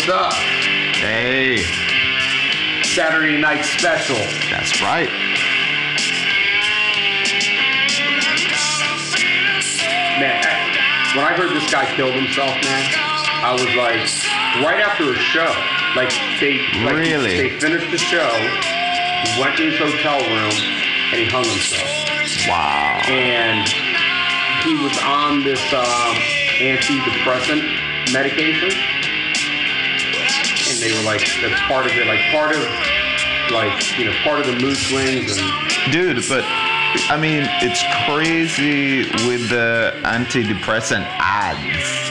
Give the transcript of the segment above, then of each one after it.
what's up? Hey, Saturday night special. that's right. Man, when I heard this guy killed himself, man, I was like, right after a show, like they, like Really? they finished the show, he went to his hotel room, and he hung himself. Wow. And he was on this um, antidepressant medication, and they were like, that's part of it, like part of, like you know, part of the mood swings and. Dude, but I mean, it's crazy with the antidepressant ads.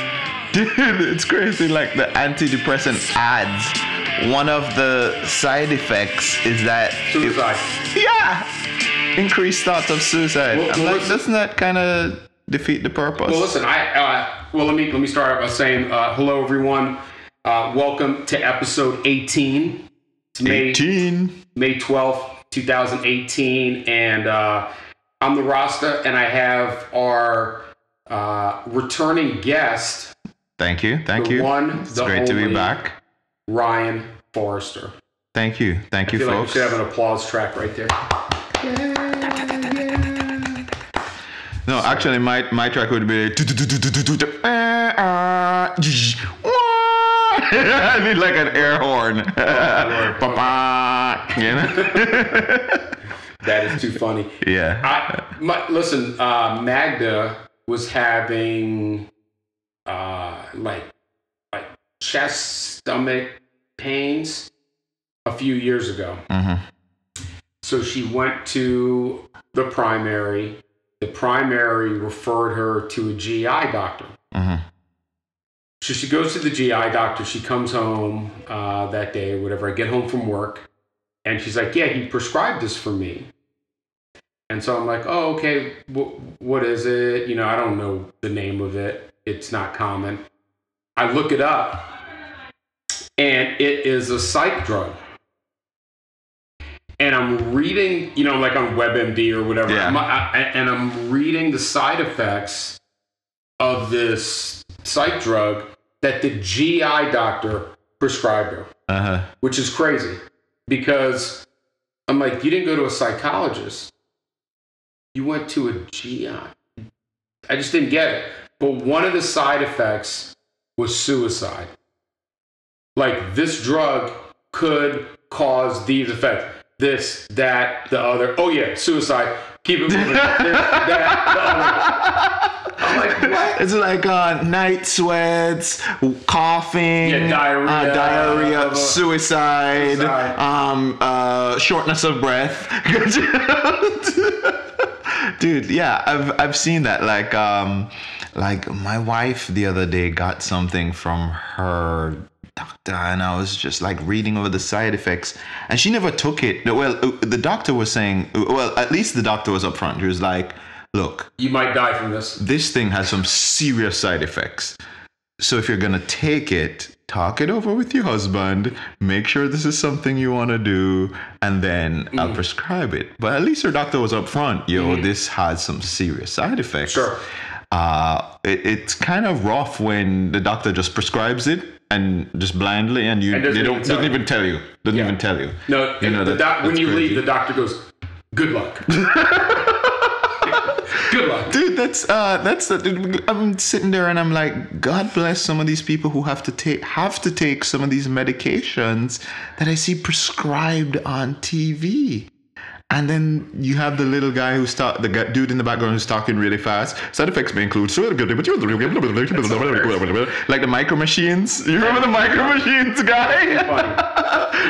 Dude, it's crazy. Like the antidepressant ads, one of the side effects is that. it- Suicide. yeah! Increased thoughts of suicide. Well, I'm well, like, doesn't that kind of defeat the purpose? Well, listen, I uh, well let me let me start out by saying uh, hello everyone. Uh, welcome to episode 18. It's May 18. May 12th, 2018, and uh, I'm the Rasta, and I have our uh, returning guest, Thank you. Thank you. one, it's great to be back. Ryan Forrester. Thank you. Thank I you, feel like we folks. should have an applause track right there. No, actually, my my track would be. I need like an air horn. Ba-ba, you know? That is too funny. yeah. I my, listen. Uh, Magda was having uh, like like chest stomach pains a few years ago. Mhm. So she went to the primary. The primary referred her to a GI doctor. Mhm. So she goes to the GI doctor. She comes home uh, that day, whatever. I get home from work, and she's like, "Yeah, he prescribed this for me." And so I'm like, "Oh, okay. Wh- what is it? You know, I don't know the name of it. It's not common." I look it up, and it is a psych drug. And I'm reading, you know, like on WebMD or whatever, Yeah. I'm- I- and I'm reading the side effects of this psych drug that the GI doctor prescribed her, Uh-huh. which is crazy because I'm like, you didn't go to a psychologist, you went to a GI. I just didn't get it. But one of the side effects was suicide. Like this drug could cause these effects. This, that, the other. Oh yeah, suicide. Keep it moving. this, that, the other. I'm like, what? It's like uh, night sweats, coughing, Yeah, diarrhea, uh, diarrhea, uh, suicide, suicide. um, uh, shortness of breath. Dude, yeah, I've I've seen that. Like, um, like my wife the other day got something from her doctor, and I was just like reading over the side effects, and she never took it. Well, uh, the doctor was saying, well, at least the doctor was upfront. He was like, "Look, You might die from this. this thing has some serious side effects. So if you're gonna take it, talk it over with your husband. Make sure this is something you want to do, and then I'll prescribe it. But at least your doctor was upfront. Yo, this has some serious side effects. Sure. Uh, it, it's kind of rough when the doctor just prescribes it and just blindly, and you And they don't even tell doesn't you. even tell you. Doesn't Yeah. even tell you. No, You know, the that- doc- when you crazy. leave, the doctor goes, "Good luck." Dude that's uh that's i'm sitting there and i'm like god bless some of these people who have to take have to take some of these medications that i see prescribed on tv and then you have the little guy who's talk, the guy, dude in the background who's talking really fast. Side effects may include like the micro machines. You remember the micro machines guy?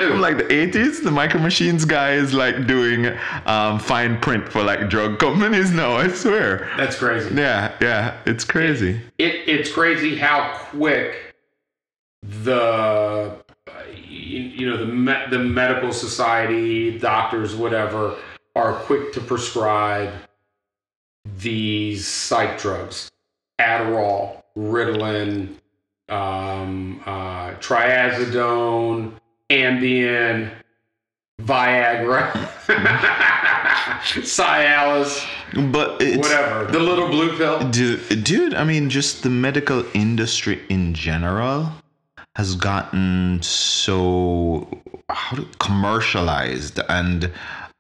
From like the 80s, the micro machines guy is like doing um, fine print for like drug companies now. I swear. That's crazy. Yeah, yeah, it's crazy. It, it's crazy how quick the you, you know the me- the medical society, doctors, whatever, are quick to prescribe these psych drugs, Adderall, Ritalin, um, uh, trazodone, Ambien, Viagra, Cialis, But it's whatever, the little blue pill. dude, dude, I mean, just the medical industry in general has gotten so commercialized and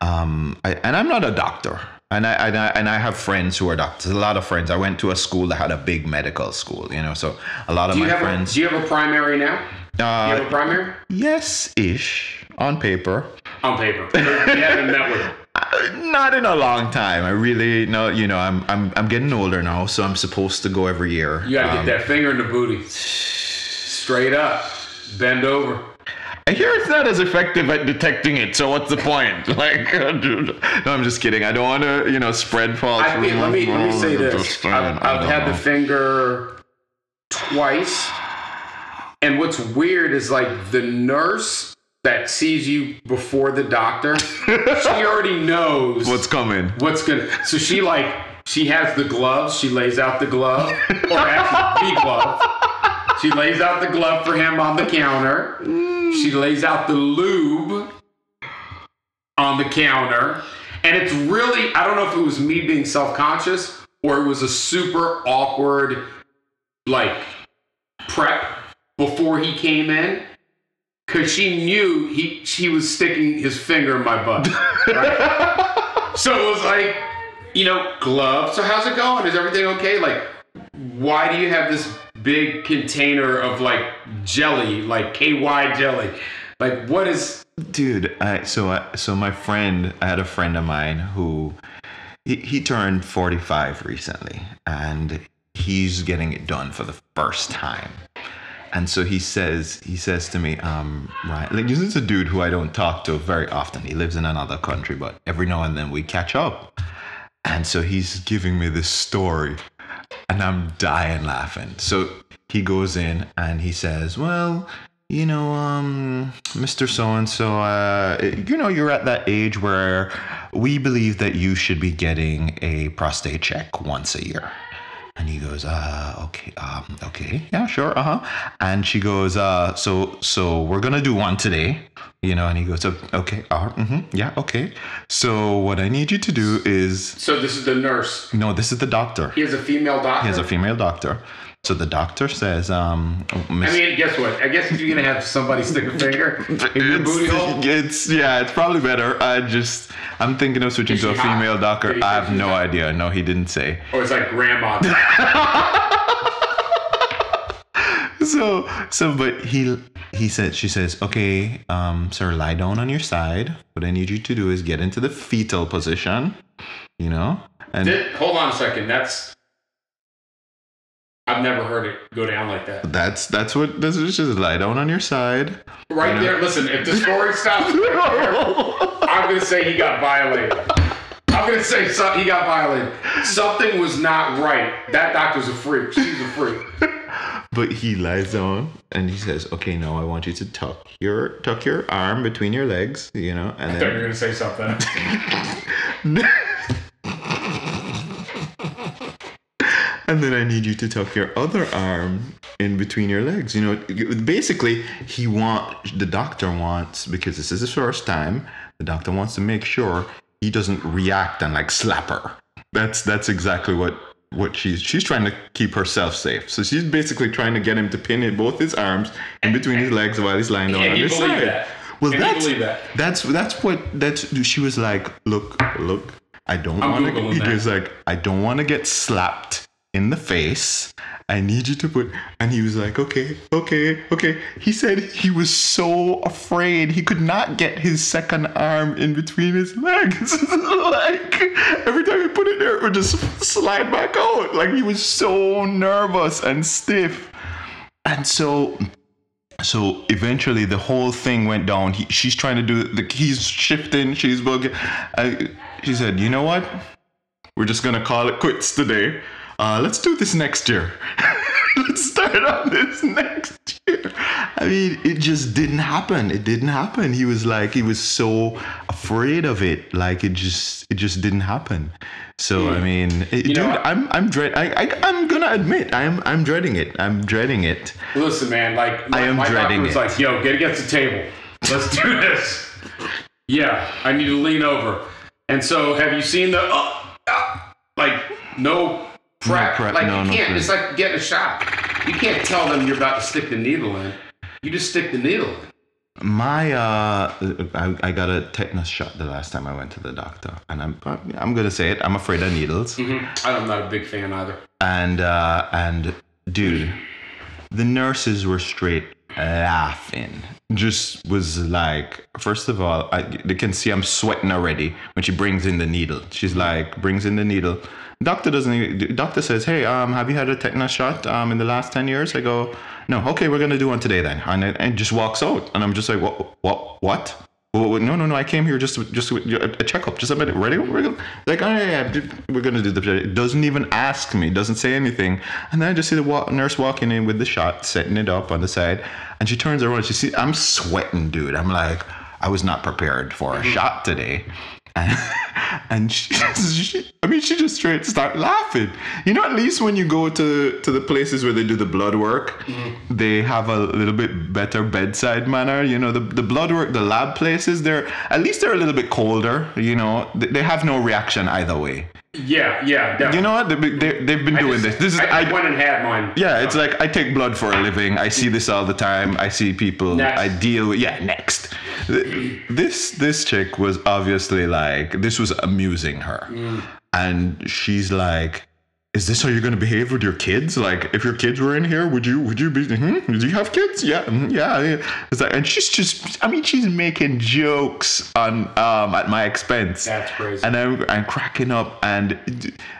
um I, and I'm not a doctor and I, and I and I have friends who are doctors. A lot of friends. I went to a school that had a big medical school, you know. So a lot of Do my friends. a, do you have a primary now? do you have uh, a primary yes, ish on paper. on paper? you haven't met with. Uh, Not in a long time. I really no. You know, I'm I'm I'm getting older now, so I'm supposed to go every year. You gotta Um, get that finger in the booty. Straight up. Bend over. I hear it's not as effective at detecting it. So what's the point? Like, no, I'm just kidding. I don't want to, you know, spread false I mean, let me, let me say this. I've, I've had the finger twice, and what's weird is like the nurse that sees you before the doctor, she already knows what's coming. what's gonna. So she like she has the gloves. She lays out the glove, or actually the glove. She lays out the glove for him on the counter. She lays out the lube on the counter. And it's really, I don't know if it was me being self conscious or it was a super awkward, like, prep before he came in. Cause she knew he she was sticking his finger in my butt. right? so it was like, you know, glove. So how's it going? Is everything okay? Like, why do you have this big container of like jelly, like KY jelly? Like, what is Dude, I, so I, so my friend, I had a friend of mine who he, he turned 45 recently and he's getting it done for the first time. And so he says, he says to me, um, right, like this is a dude who I don't talk to very often. He lives in another country, but every now and then we catch up. And so he's giving me this story and I'm dying laughing. So he goes in and he says, "Well, you know, um, Mr. So and so, uh, you know, you're at that age where we believe that you should be getting a prostate check once a year." And he goes, uh, okay, um, okay, yeah, sure, uh huh. And she goes, uh, so, so we're gonna do one today, you know. And he goes, okay, uh, mm-hmm, yeah, okay. So what I need you to do is, so? This is the nurse. no, this is the doctor. He has a female doctor. He has a female doctor. So the doctor says, um, I mean, guess what? I guess if you're gonna have somebody stick a finger in your booty hole, it's yeah, it's probably better. I just I'm thinking of switching Is to a she hot? female doctor. he I have she's no hot? idea. No, he didn't say. or it's like grandma. So so but he he said she says, Okay, um, sir, lie down on your side. What I need you to do is get into the fetal position, you know? And Did- hold on a second. That's I've never heard it go down like that. that's that's what this is just lie down on your side. Right You know? there. Listen, if the story stops right there, I'm gonna say he got violated. I'm gonna say so, he got violated. Something was not right. That doctor's a freak. She's a freak. But he lies down and he says, "Okay, now I want you to tuck your tuck your arm between your legs, you know, and I thought you were then gonna say something. and then I need you to tuck your other arm in between your legs. You know, basically, he want the doctor wants because this is his first time. The doctor wants to make sure he doesn't react and like slap her. That's that's exactly what what she's she's trying to keep herself safe. So she's basically trying to get him to pin it both his arms in between his legs while he's lying down on his side. that? Well, you that's that? that's that's what that's she was like. Look, look, I don't want to. Googling He was like, I don't want to get slapped in the face. I need you to put. And he was like, okay, okay, okay. He said he was so afraid he could not get his second arm in between his legs. like every time he put it there, it would just slide back out. Like he was so nervous and stiff. And so so eventually the whole thing went down. He, she's trying to do the he's shifting, she's bugging. I, she said, "You know what? We're just gonna call it quits today. Uh, let's do this next year. let's start on this next year." I mean, it just didn't happen. It didn't happen. He was like, he was so afraid of it. Like it just, it just didn't happen. So I mean, it- dude, know? I'm, I'm dread. I, I, I'm gonna admit, I'm, I'm dreading it. I'm dreading it. Listen, man. Like my, I am my dreading was it. like, "Yo, get against the table. Let's do this." yeah, I need to lean over. And so, have you seen the uh, uh, like no prep? prep, like no, you can't. prep. It's like getting a shot. You can't tell them you're about to stick the needle in. You just stick the needle in. My uh, I, I got a tetanus shot the last time I went to the doctor, and I'm I'm gonna say it. I'm afraid of needles, Mm-hmm. I'm not a big fan either. and uh, and dude, the nurses were straight laughing. Just was like, first of all, I, they can see I'm sweating already when she brings in the needle. She's like, brings in the needle. Doctor doesn't. Doctor says, "Hey, um, have you had a tetanus shot um in the last ten years?" I go, "No." Okay, we're gonna do one today then, and and just walks out, and I'm just like, "What? What? What?" Well, no, no, no. I came here just to, just to, a checkup, just a minute. Ready? We're gonna, like, oh, yeah, yeah, we're gonna do the. Doesn't even ask me. Doesn't say anything. And then I just see the wa- nurse walking in with the shot, setting it up on the side, and she turns around. She see I'm sweating, dude. I'm like, I was not prepared for a mm-hmm. shot today. And, she, she, I mean, she just straight start laughing. You know, at least when you go to to the places where they do the blood work, mm-hmm. they have a little bit better bedside manner. You know, the the blood work, the lab places, they're at least they're a little bit colder. You know, they, they have no reaction either way. Yeah, yeah, definitely. You know what? They, they, they've been I doing just- this. This is I, I, went and had mine. yeah, it's like I take blood for a living. I see this all the time. I see people. Next. I deal with. Yeah, next. This this chick was obviously like this was amusing her, mm. and she's like, "Is this how you're gonna behave with your kids? Like, if your kids were in here, would you would you be? Hmm? Do you have kids? Yeah, mhm, yeah." yeah." It's like, and she's just. I mean, she's making jokes on um at my expense That's crazy. and I'm, I'm cracking up and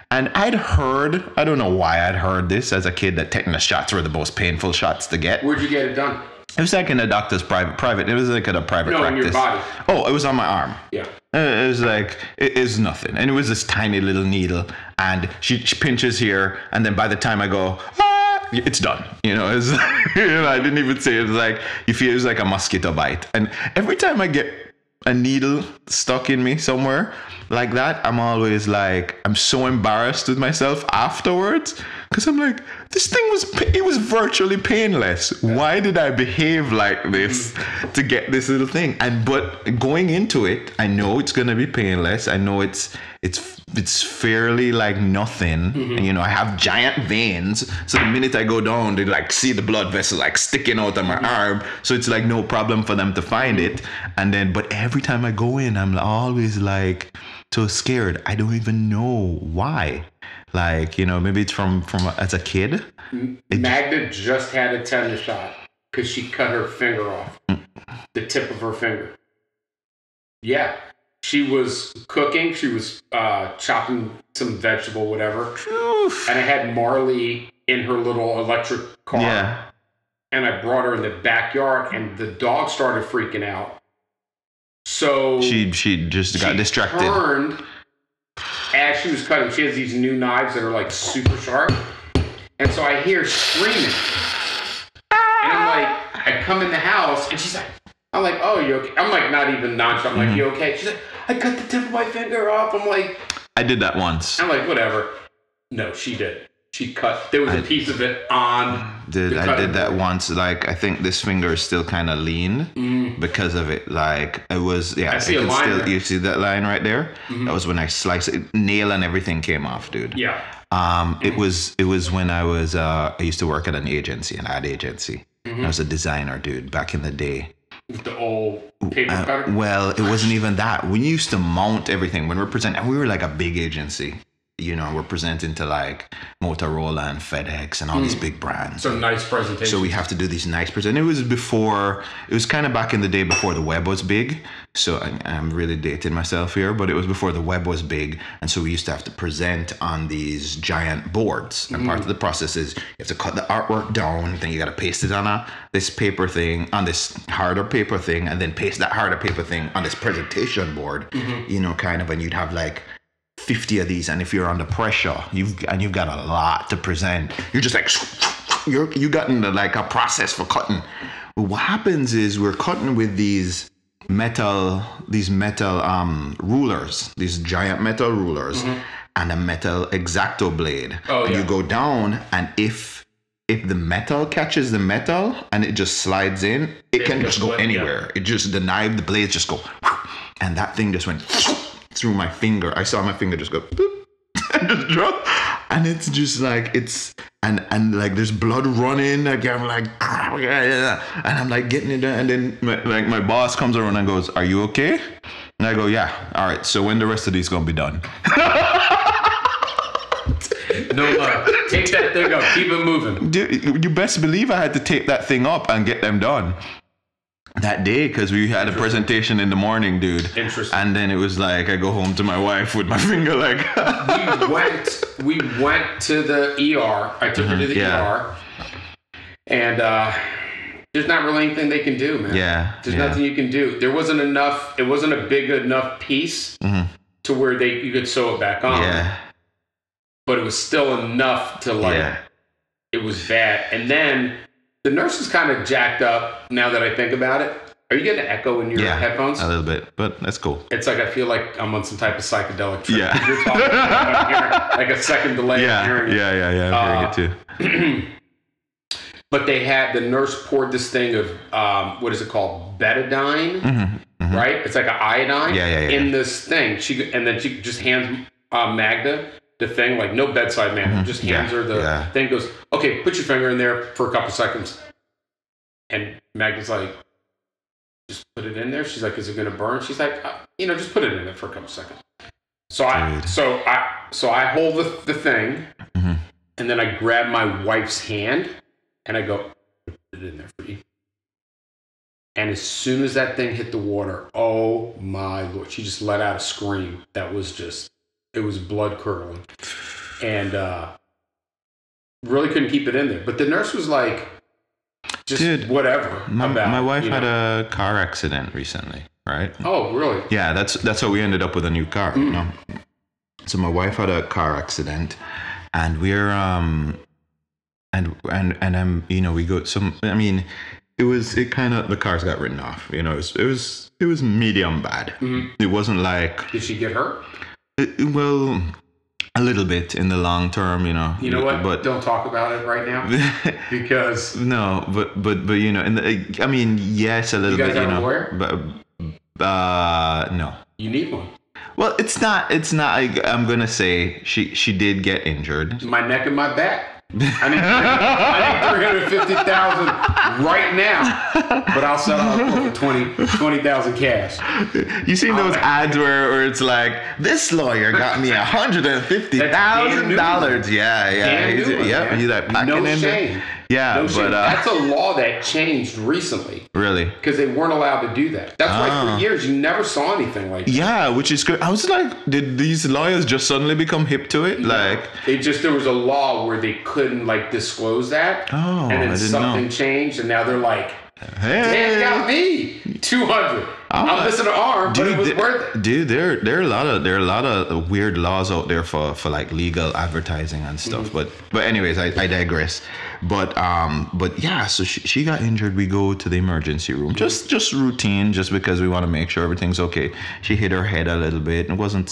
and I'd heard I don't know why I'd heard this as a kid that tetanus shots were the most painful shots to get. Where'd you get it done? It was like in a doctor's private private. It was like at a private No, practice. your body. Oh, it was on my arm. Yeah. It was like it is nothing, and it was this tiny little needle, and she, she pinches here, and then by the time I go, ah, it's done. You know, it's you know, I didn't even say it. It was like you feel it was like a mosquito bite, and every time I get a needle stuck in me somewhere like that, I'm always like I'm so embarrassed with myself afterwards because I'm like this thing was it was virtually painless. Why did I behave like this to get this little thing? And but going into it, I know it's gonna be painless. I know it's it's it's fairly like nothing. And, you know, I have giant veins, so the minute I go down, they like see the blood vessel like sticking out of my mm-hmm. arm. So it's like no problem for them to find it. And then, but every time I go in, I'm always like so scared. I don't even know why. Like you know, maybe it's from from as a kid. Magda just had a tetanus shot because she cut her finger off, Mm. the tip of her finger. Yeah, she was cooking. She was uh, chopping some vegetable, whatever, Oof. and I had Marley in her little electric car. Yeah. and I brought her in the backyard, and the dog started freaking out. So She she just got she distracted. Turned as she was cutting. She has these new knives that are like super sharp, and so I hear screaming, and I'm like, I come in the house, and she's like, I'm like, oh, you okay? I'm like, not even nonchalant. I'm like, mm-hmm. you okay? She's like, I cut the tip of my finger off. I'm like, I did that once. I'm like, whatever. No, she did. She cut. There was a piece of it on. Did I did that once? Like I think this finger is still kind of lean because of it. Like it was, yeah. Mm. I see a line still. Mm-hmm. You see that line right there? That was when I sliced it. Nail and everything came off, dude. Yeah. Um, it was it was when I was uh, I used to work at an agency, an ad agency. Mm-hmm. I was a designer, dude, back in the day. With the old paper Uh, well, it wasn't even that. We used to mount everything when we're presenting. We were like a big agency. You know, we're presenting to like Motorola and FedEx and all these hmm. big brands. So nice presentation. So we have to do these nice present. It was before. It was kind of back in the day before the web was big. So I, I'm really dating myself here, but it was before the web was big, and so we used to have to present on these giant boards. And part hmm. of the process is you have to cut the artwork down, then you got to paste it on a this paper thing, on this harder paper thing, and then paste that harder paper thing on this presentation board. Mm-hmm. You know, kind of, and you'd have like 50 of these and if you're under pressure you've and you've got a lot to present you're just like you're you got into like a process for cutting but what happens is we're cutting with these metal these metal um rulers these giant metal rulers and a metal X-Acto blade Mm-hmm. Oh, and yeah. you go down and if if the metal catches the metal and it just slides in it, It can just go flip, yeah. anywhere it just the knife the blades just go and that thing just went through my finger. I saw my finger just go boop, and just drop. and it's just like it's and and like there's blood running. Like I'm like, "Ah, yeah, yeah," and I'm like getting it done, and then my, like my boss comes around and goes, "Are you okay?" And I go, "Yeah, all right." So when the rest of these gonna be done? No love. Take that thing up. Keep it moving. Dude, you best believe I had to tape that thing up and get them done that day because we had a presentation in the morning, dude. Interesting. And then it was like I go home to my wife with my finger like, we went we went to the ER. I took her to the Mm-hmm. yeah. ER. And uh there's not really anything they can do, man. yeah, There's yeah. nothing you can do. There wasn't enough it wasn't a big enough piece to where they you could sew it back on. Mm-hmm. Yeah, But it was still enough to like yeah, it was bad. And then the nurse is kind of jacked up now that I think about it. Are you getting an echo in your yeah. headphones? a little bit, but that's cool. It's like I feel like I'm on some type of psychedelic trip. Yeah. You're talking, hearing, like a second delay. Yeah, hearing yeah, it. yeah, yeah. I'm Uh, hearing it too. But they had the nurse poured this thing of um, what is it called, betadine, right? It's like an iodine Mm-hmm, Yeah, yeah, yeah. in this thing. She and then she just hands uh, Magda the thing, like no bedside manner, just hands Mm-hmm. Yeah, her the yeah. thing. Goes, okay, put your finger in there for a couple seconds, and Maggie's like, just put it in there. She's like, is it gonna burn? She's like, uh, you know, just put it in there for a couple seconds. So I, so I, so I hold the, the thing, Mhm. and then I grab my wife's hand, and I go, put it in there for you. And as soon as that thing hit the water, oh my lord, she just let out a scream that was just, it was blood curdling, and uh, really couldn't keep it in there. But the nurse was like, just Dude, whatever. My, about, my wife had know. a car accident recently, right? Oh really? Yeah, that's that's how we ended up with a new car. You know? So my wife had a car accident, and we're um, and and and I'm you know we go some. I mean, it was it kind of the cars got written off. You know, it was it was it was medium bad. Mhm. It wasn't like Did she get hurt? It- well, a little bit in the long term. You know. You know what? But Don't talk about it right now because no, but but but you know, and the, I mean, yes, a little guys bit. You a know, lawyer? but uh, no. you need one. Well, it's not. It's not. I, I'm gonna say she she did get injured. My neck and my back. I need, I need 350000 right now, but I'll settle up for 20 20,000 cash. You seen those ads where, where it's like this lawyer got me a hundred and fifty thousand dollars. Yeah, yeah, he's, yep. He's like no in there. shame. Yeah, No but uh, That's a law that changed recently really, because they weren't allowed to do that. That's why Ah. for years you never saw anything like that. yeah, which is good. I was like, did these lawyers just suddenly become hip to it? Like, It just there was a law where they couldn't like disclose that, Oh, and then something know. changed, and now they're like, hey, "Damn, got me two hundred. I'm missing an arm, but it was there- worth it." Dude, there there are a lot of there are a lot of weird laws out there for for like legal advertising and stuff. Mm-hmm. But but anyways, I, I digress. But um but yeah, so she, she got injured. We go to the emergency room. Just just routine, just because we want to make sure everything's okay. She hit her head a little bit. It wasn't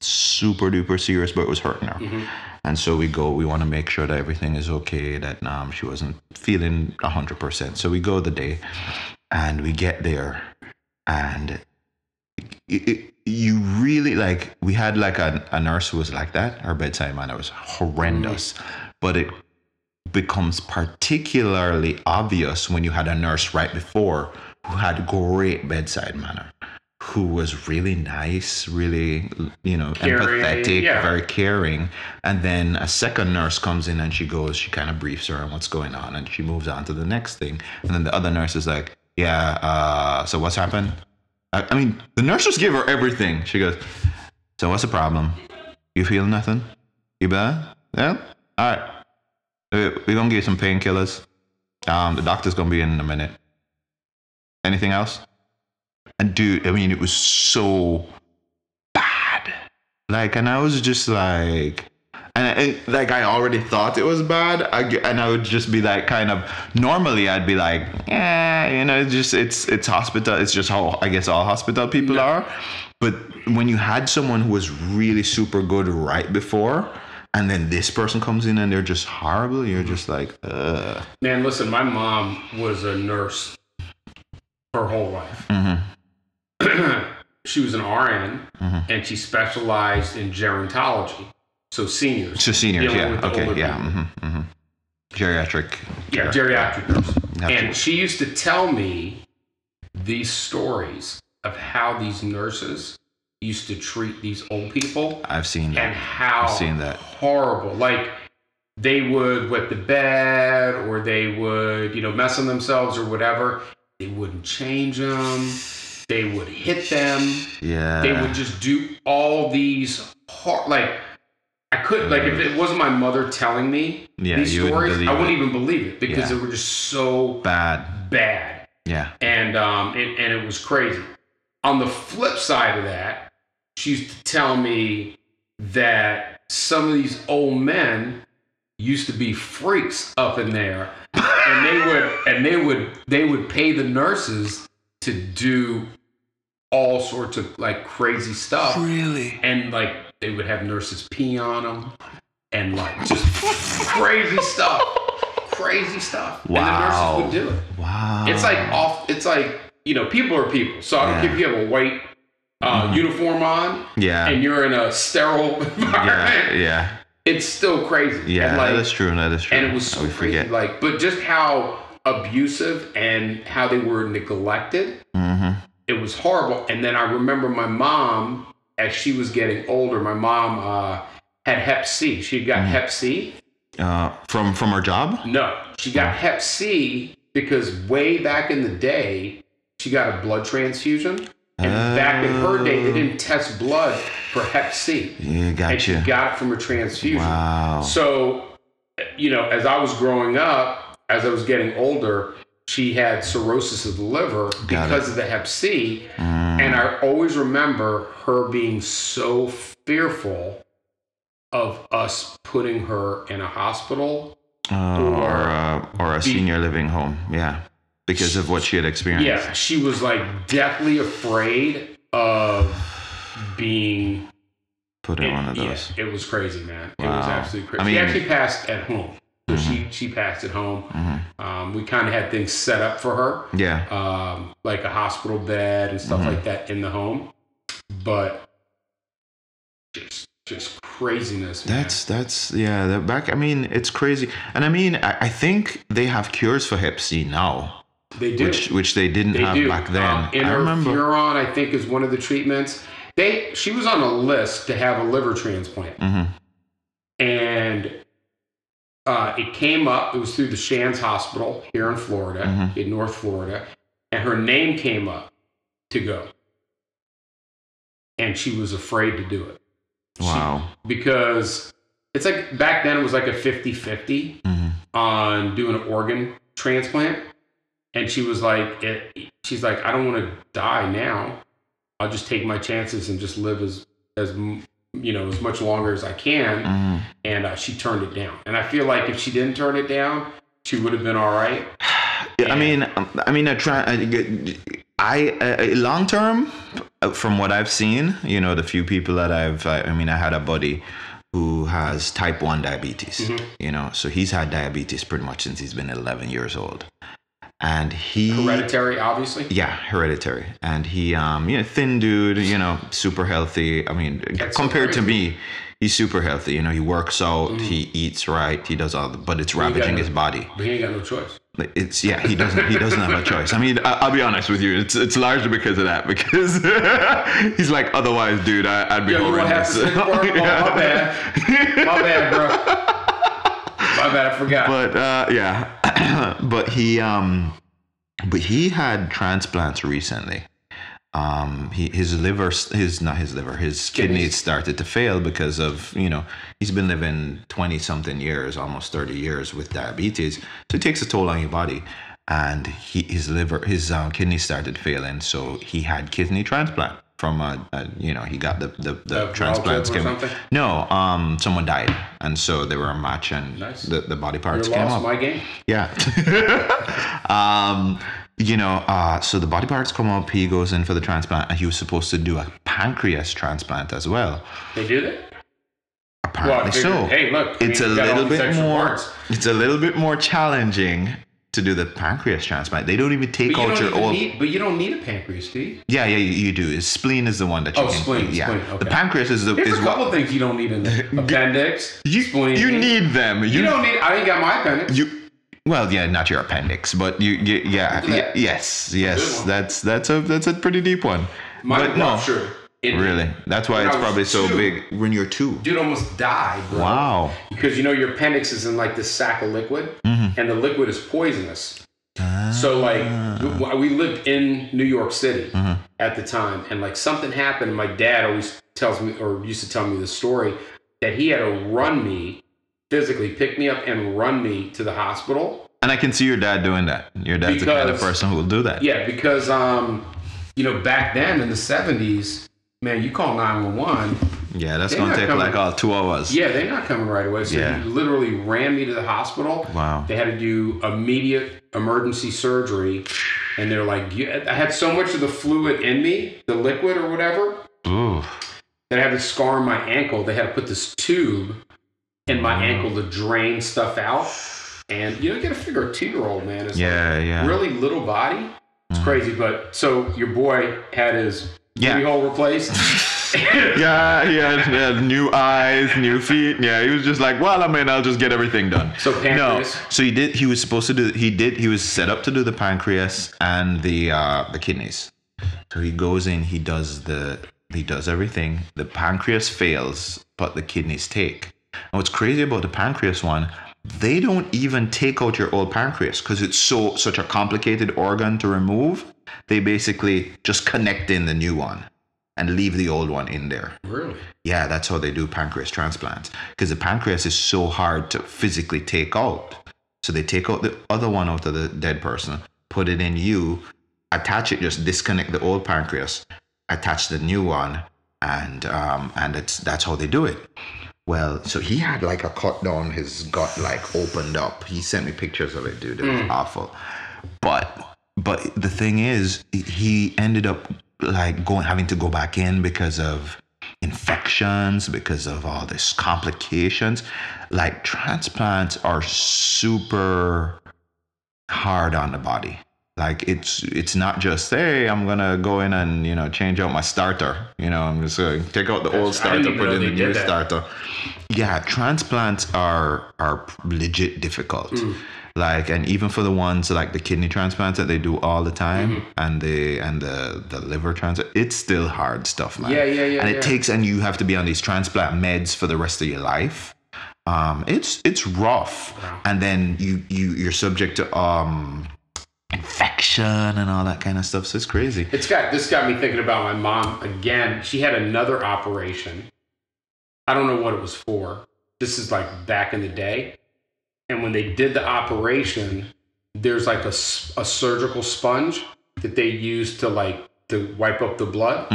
super duper serious, but it was hurting her. Mm-hmm. And so we go. We want to make sure that everything is okay. That um she wasn't feeling hundred percent. So we go the day, and we get there, and it, it, you really like we had like a, a nurse who was like that. Her bedside manner was horrendous mm. but it becomes particularly obvious when you had a nurse right before who had great bedside manner who was really nice really you know Caring, empathetic yeah. very caring. And then a second nurse comes in and she goes she kind of briefs her on what's going on and she moves on to the next thing. And then the other nurse is like yeah uh so what's happened I, I mean, the nurses gave her everything. She goes, "So what's the problem? You feel nothing? You bad? Yeah. All right. We're gonna give you some painkillers. Um, the doctor's gonna be in in a minute. Anything else?" And dude, I mean, it was so bad. Like, and I was just like, and it, like I already thought it was bad, I, and I would just be like, kind of. Normally, I'd be like, yeah, you know, it's just it's it's hospital. It's just how I guess all hospital people are. But when you had someone who was really super good right before, and then this person comes in and they're just horrible, you're just like, ugh. Man, listen, my mom was a nurse her whole life. Mm-hmm. she was an RN and she specialized in gerontology. So seniors. So seniors, yeah. Okay, yeah. people. hmm hmm Geriatric. Yeah, geriatric nurse. Gotcha. And she used to tell me these stories of how these nurses used to treat these old people I've seen that. and how I've seen that. horrible. Like they would wet the bed or they would, you know, mess on themselves or whatever. They wouldn't change them. They would hit them. Yeah. They would just do all these hor- like I could like if it wasn't my mother telling me Yeah, these you wouldn't stories, I wouldn't it. even believe it because Yeah. they were just so bad. bad Yeah. and um, it, and it was crazy. On the flip side of that, she used to tell me that some of these old men used to be freaks up in there, and they would and they would they would pay the nurses to do all sorts of like crazy stuff, Really? and like they would have nurses pee on them, and like just crazy stuff, crazy stuff, and the Wow. nurses would do it. Wow. It's like off. It's like you know, people are people. So I don't care if you have a white uh, uniform on Yeah. and you're in a sterile environment. Yeah. It's still crazy. Yeah. like, that is true. And that is true. and it was so we crazy. forget. Like, but just how abusive and how they were neglected. hmm It was horrible. And then I remember my mom, as she was getting older, my mom uh, had Hep C. She got Mm. Hep C. Uh, from from our job. No, she got Hep C because way back in the day, she got a blood transfusion. And back in her day, they didn't test blood for Hep C. Yeah. gotcha. And she got it from a transfusion. Wow. So, you know, as I was growing up, as I was getting older, she had cirrhosis of the liver Got because of the Hep C. Mm. And I always remember her being so fearful of us putting her in a hospital Uh, or uh, or a be- senior living home. Yeah. Because of what she had experienced. Yeah, she was like deathly afraid of being. Put in it- one of yeah, those. it was crazy, man. It was absolutely crazy. I she mean- actually passed at home. So she she passed at home. Mhm. Um, we kind of had things set up for her, Yeah. um, like a hospital bed and Mm-hmm. stuff like that in the home. But just just craziness, man. That's that's yeah. The back. I mean, it's crazy, and I mean, I, I think they have cures for Hep C now, they do. which which they didn't They have do. back then. Um, I remember. interferon, I think, is one of the treatments. They she was on a list to have a liver transplant, Mhm. and uh, it came up. It was through the Shands Hospital here in Florida, Mhm. in North Florida, and her name came up to go, and she was afraid to do it. She- Wow. because it's like back then it was like a 50-50 Mhm. on doing an organ transplant and she was like it, she's like i don't want to die now i'll just take my chances and just live as as you know as much longer as i can Mhm. and uh, she turned it down and i feel like if she didn't turn it down she would have been all right Yeah, I mean, um, I mean, I try. I, I uh, long term, uh, from what I've seen, you know, the few people that I've, I, I mean, I had a buddy who has type one diabetes. Mm-hmm. You know, so he's had diabetes pretty much since he's been 11 years old, and he hereditary obviously Yeah, hereditary. And he, um, you know, thin dude, you know, super healthy. I mean, That's compared to me, he's super healthy. You know, he works out, he eats right, he does all, the, but it's ravaging no- his body. but he ain't got no choice It's yeah, he doesn't he doesn't have a choice. I mean, I, I'll be honest with you, it's it's largely because of that. Because he's like, otherwise, dude, I, I'd be you horrendous. stick bar? Oh, my bad. my bad bro i forgot but uh, yeah, but he um, but he had transplants recently. Um, he his liver, his not his liver, his kidneys. Kidneys. started to fail because of you know he's been living twenty something years, almost thirty years with diabetes, so it takes a toll on your body. And he his liver, his uh, kidneys started failing, so he had kidney transplant from a, a you know he got the the, the transplants came. No, um, someone died, and so they were a match, and Nice. the, the body parts came up. my game Yeah. um, you know, uh, so the body parts come up. He goes in for the transplant, and he was supposed to do a pancreas transplant as well. they did it Apparently figured, so. hey, look, it's a mean, you got all little bit more. parts. It's a little bit more challenging to do the pancreas transplant. They don't even take But out your old. need, but you don't need a pancreas, do you? Yeah, yeah, you, you do. Is spleen is the one that you Oh, can. spleen, yeah, spleen, the pancreas is the There's is a what couple things you don't need in there. Appendix, you spleen. you need them. You, You don't need. I ain't got my appendix. you. Well, yeah, not your appendix, but you, you yeah, Look at that. y- yes, yes. That's that's a that's a pretty deep one. Mine but no. In- really, that's why it's probably so big when you're two. Dude almost died, bro. Wow. Because you know your appendix is in like this sack of liquid, Mm-hmm. and the liquid is poisonous. So like we lived in New York City Mm-hmm. at the time, and like something happened. My dad always tells me, or used to tell me the story that he had to run me physically, pick me up and run me to the hospital. And I can see your dad doing that. Your dad's the kind of person who will do that. Yeah, because um, you know, back then in the seventies, man, you call nine one one. Yeah, that's gonna take coming- like all two hours. Yeah, they're not coming right away. So Yeah. he literally ran me to the hospital. Wow. They had to do immediate emergency surgery, and they're like, I had so much of the fluid in me, the liquid or whatever, Ooh. that I had to scar my ankle. They had to put this tube in my ankle to drain stuff out. And you know, you got to figure a two-year-old man is Yeah, yeah. really little body. It's mm. crazy. But so your boy had his Yeah. booty hole replaced. Yeah, he had, he had new eyes, new feet. Yeah, he was just like, well, I mean, I'll just get everything done. So no, pancreas. so he did. He was supposed to do. He did. He was set up to do the pancreas and the uh, the kidneys. So he goes in. He does the. He does everything. The pancreas fails, but the kidneys take. And what's crazy about the pancreas one? They don't even take out your old pancreas because it's so such a complicated organ to remove. They basically just connect in the new one and leave the old one in there. really? Yeah, that's how they do pancreas transplants because the pancreas is so hard to physically take out. So they take out the other one out of the dead person, put it in you, attach it, just disconnect the old pancreas, attach the new one, and um, and it's that's how they do it. Well, so he had like a cut down his gut, like opened up. He sent me pictures of it, dude. It was mm. awful. But but the thing is, he ended up like going having to go back in because of infections, because of all these complications. Like transplants are super hard on the body. Like it's it's not just hey I'm gonna go in and you know change out my starter. You know I'm just gonna take out the old That's- starter, put in the new that. starter. Yeah, transplants are are legit difficult. Mm. Like and even for the ones like the kidney transplants that they do all the time Mm-hmm. and the and the the liver transplant, it's still hard stuff, man. Yeah, yeah, yeah, And it yeah. takes and you have to be on these transplant meds for the rest of your life. Um, it's it's rough, Wow. and then you you you're subject to um infection and all that kind of stuff. So it's crazy. It's got this got me thinking about my mom again. She had another operation. I don't know what it was for. This is like back in the day. And when they did the operation, there's like a surgical sponge that they used to like to wipe up the blood.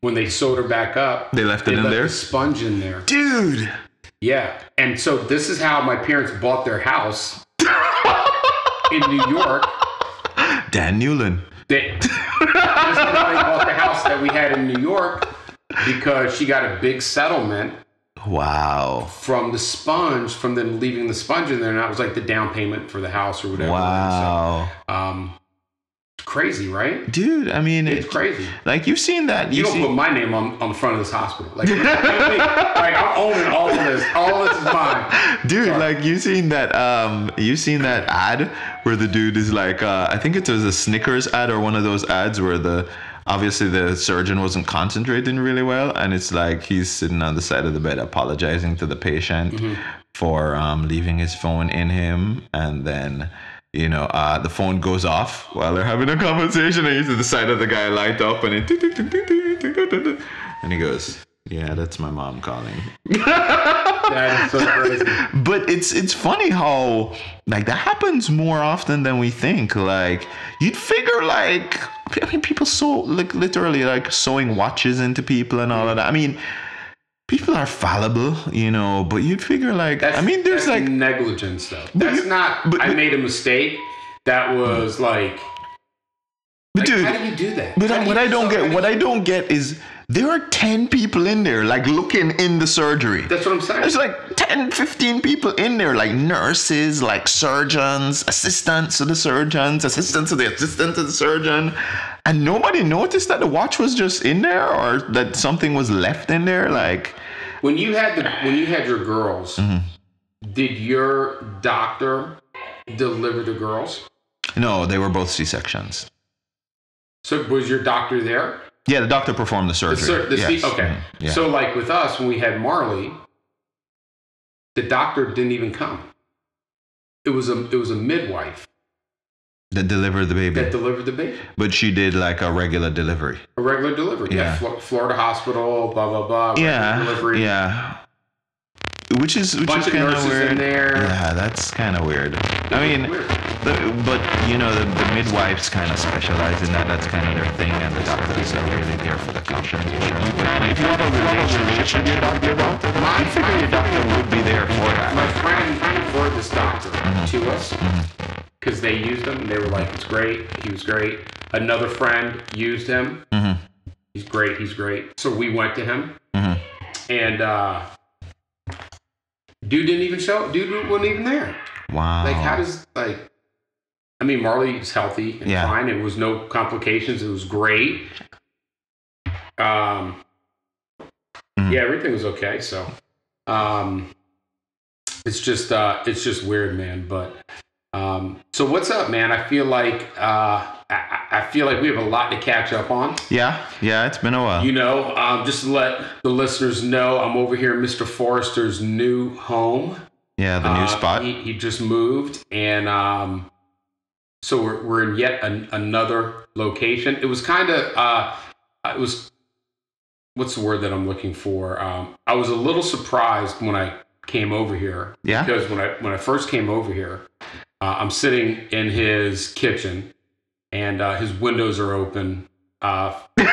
When they sewed her back up, Mm-hmm. They left it in left there? the sponge in there. Dude, Yeah. And so this is how my parents bought their house in New York. Dan Newland. They, this is how they bought the house that we had in New York because she got a big settlement Wow. from the sponge, from them leaving the sponge in there, and that was like the down payment for the house or whatever. Wow. So, um, it's crazy, right? Dude, I mean, It's it, crazy. like you've seen that. You You've don't put my name on, on the front of this hospital. Like, like I'm owning all of this. All of this is mine. Dude, like you've seen that um you seen that ad where the dude is like uh I think it was a Snickers ad or one of those ads where the obviously the surgeon wasn't concentrating really well and it's like he's sitting on the side of the bed apologizing to the patient for um leaving his phone in him and then you know, uh, the phone goes off while they're having a conversation, and you see the side of the guy light up, and it, and he goes, "Yeah, that's my mom calling." that is so crazy. but it's it's funny how like that happens more often than we think. Like you'd figure like I mean people sew like literally like sewing watches into people and all of that. I mean people are fallible you know but you'd figure like That's, i mean there's like negligence, though. That's not. but- I made a mistake. That was like But Like, dude, how do you do that? But what I don't get, what I don't get is there are 10 people in there, like looking in the surgery. That's what I'm saying. There's like 10, 15 people in there, like nurses, like surgeons, assistants to the surgeons, assistants to the assistant to the surgeon. And nobody noticed that the watch was just in there or that something was left in there. Like, When you had the when you had your girls, Mm-hmm. did your doctor deliver the girls? no, they were both C sections. So was your doctor there? Yeah, the doctor performed the The surgery. sur- the C- Yes. okay. Mhm. Yeah. So like with us, when we had Marley, the doctor didn't even come. It was a it was a midwife that delivered the baby. that delivered the baby. but she did like a regular delivery. A regular delivery. Yeah. Yeah. Flo- Florida hospital. Blah blah blah. regular Yeah. Delivery. Yeah. Which is which Bunch is of kind of nurses weird. in there. Yeah, that's kind of weird. I mean, Weird. the, but you know, the, the midwives kind of specialize in that. That's kind of their thing, and the doctors are really there for the confirmation. If you have a relationship with your doctor, though, I figure your doctor would be there for that. My friend referred this doctor Mm-hmm. to us because they used him and they were like, it's great. He was great. Another friend used him. Mhm. He's great. He's great. So we went to him Mhm. and uh, dude didn't even show. Dude wasn't even there. Wow. Like, how does like? I mean, Marley's healthy and Yeah. fine. It was no complications. It was great. Um, Mhm. yeah, everything was okay. So, um, it's just uh, it's just weird, man. But um, so what's up, man? I feel like uh, I, I feel like we have a lot to catch up on. yeah, yeah, it's been a while. You know, um, just to let the listeners know, I'm over here in Mr. Forrester's new home. yeah, the new Uh, spot. He, he just moved, and um, so we're, we're in yet an, another location. It was kind of uh, it was what's the word that I'm looking for? Um, I was a little surprised when I came over here. Yeah? Because when I when I first came over here, uh, I'm sitting in his kitchen, and uh, his windows are open uh, on his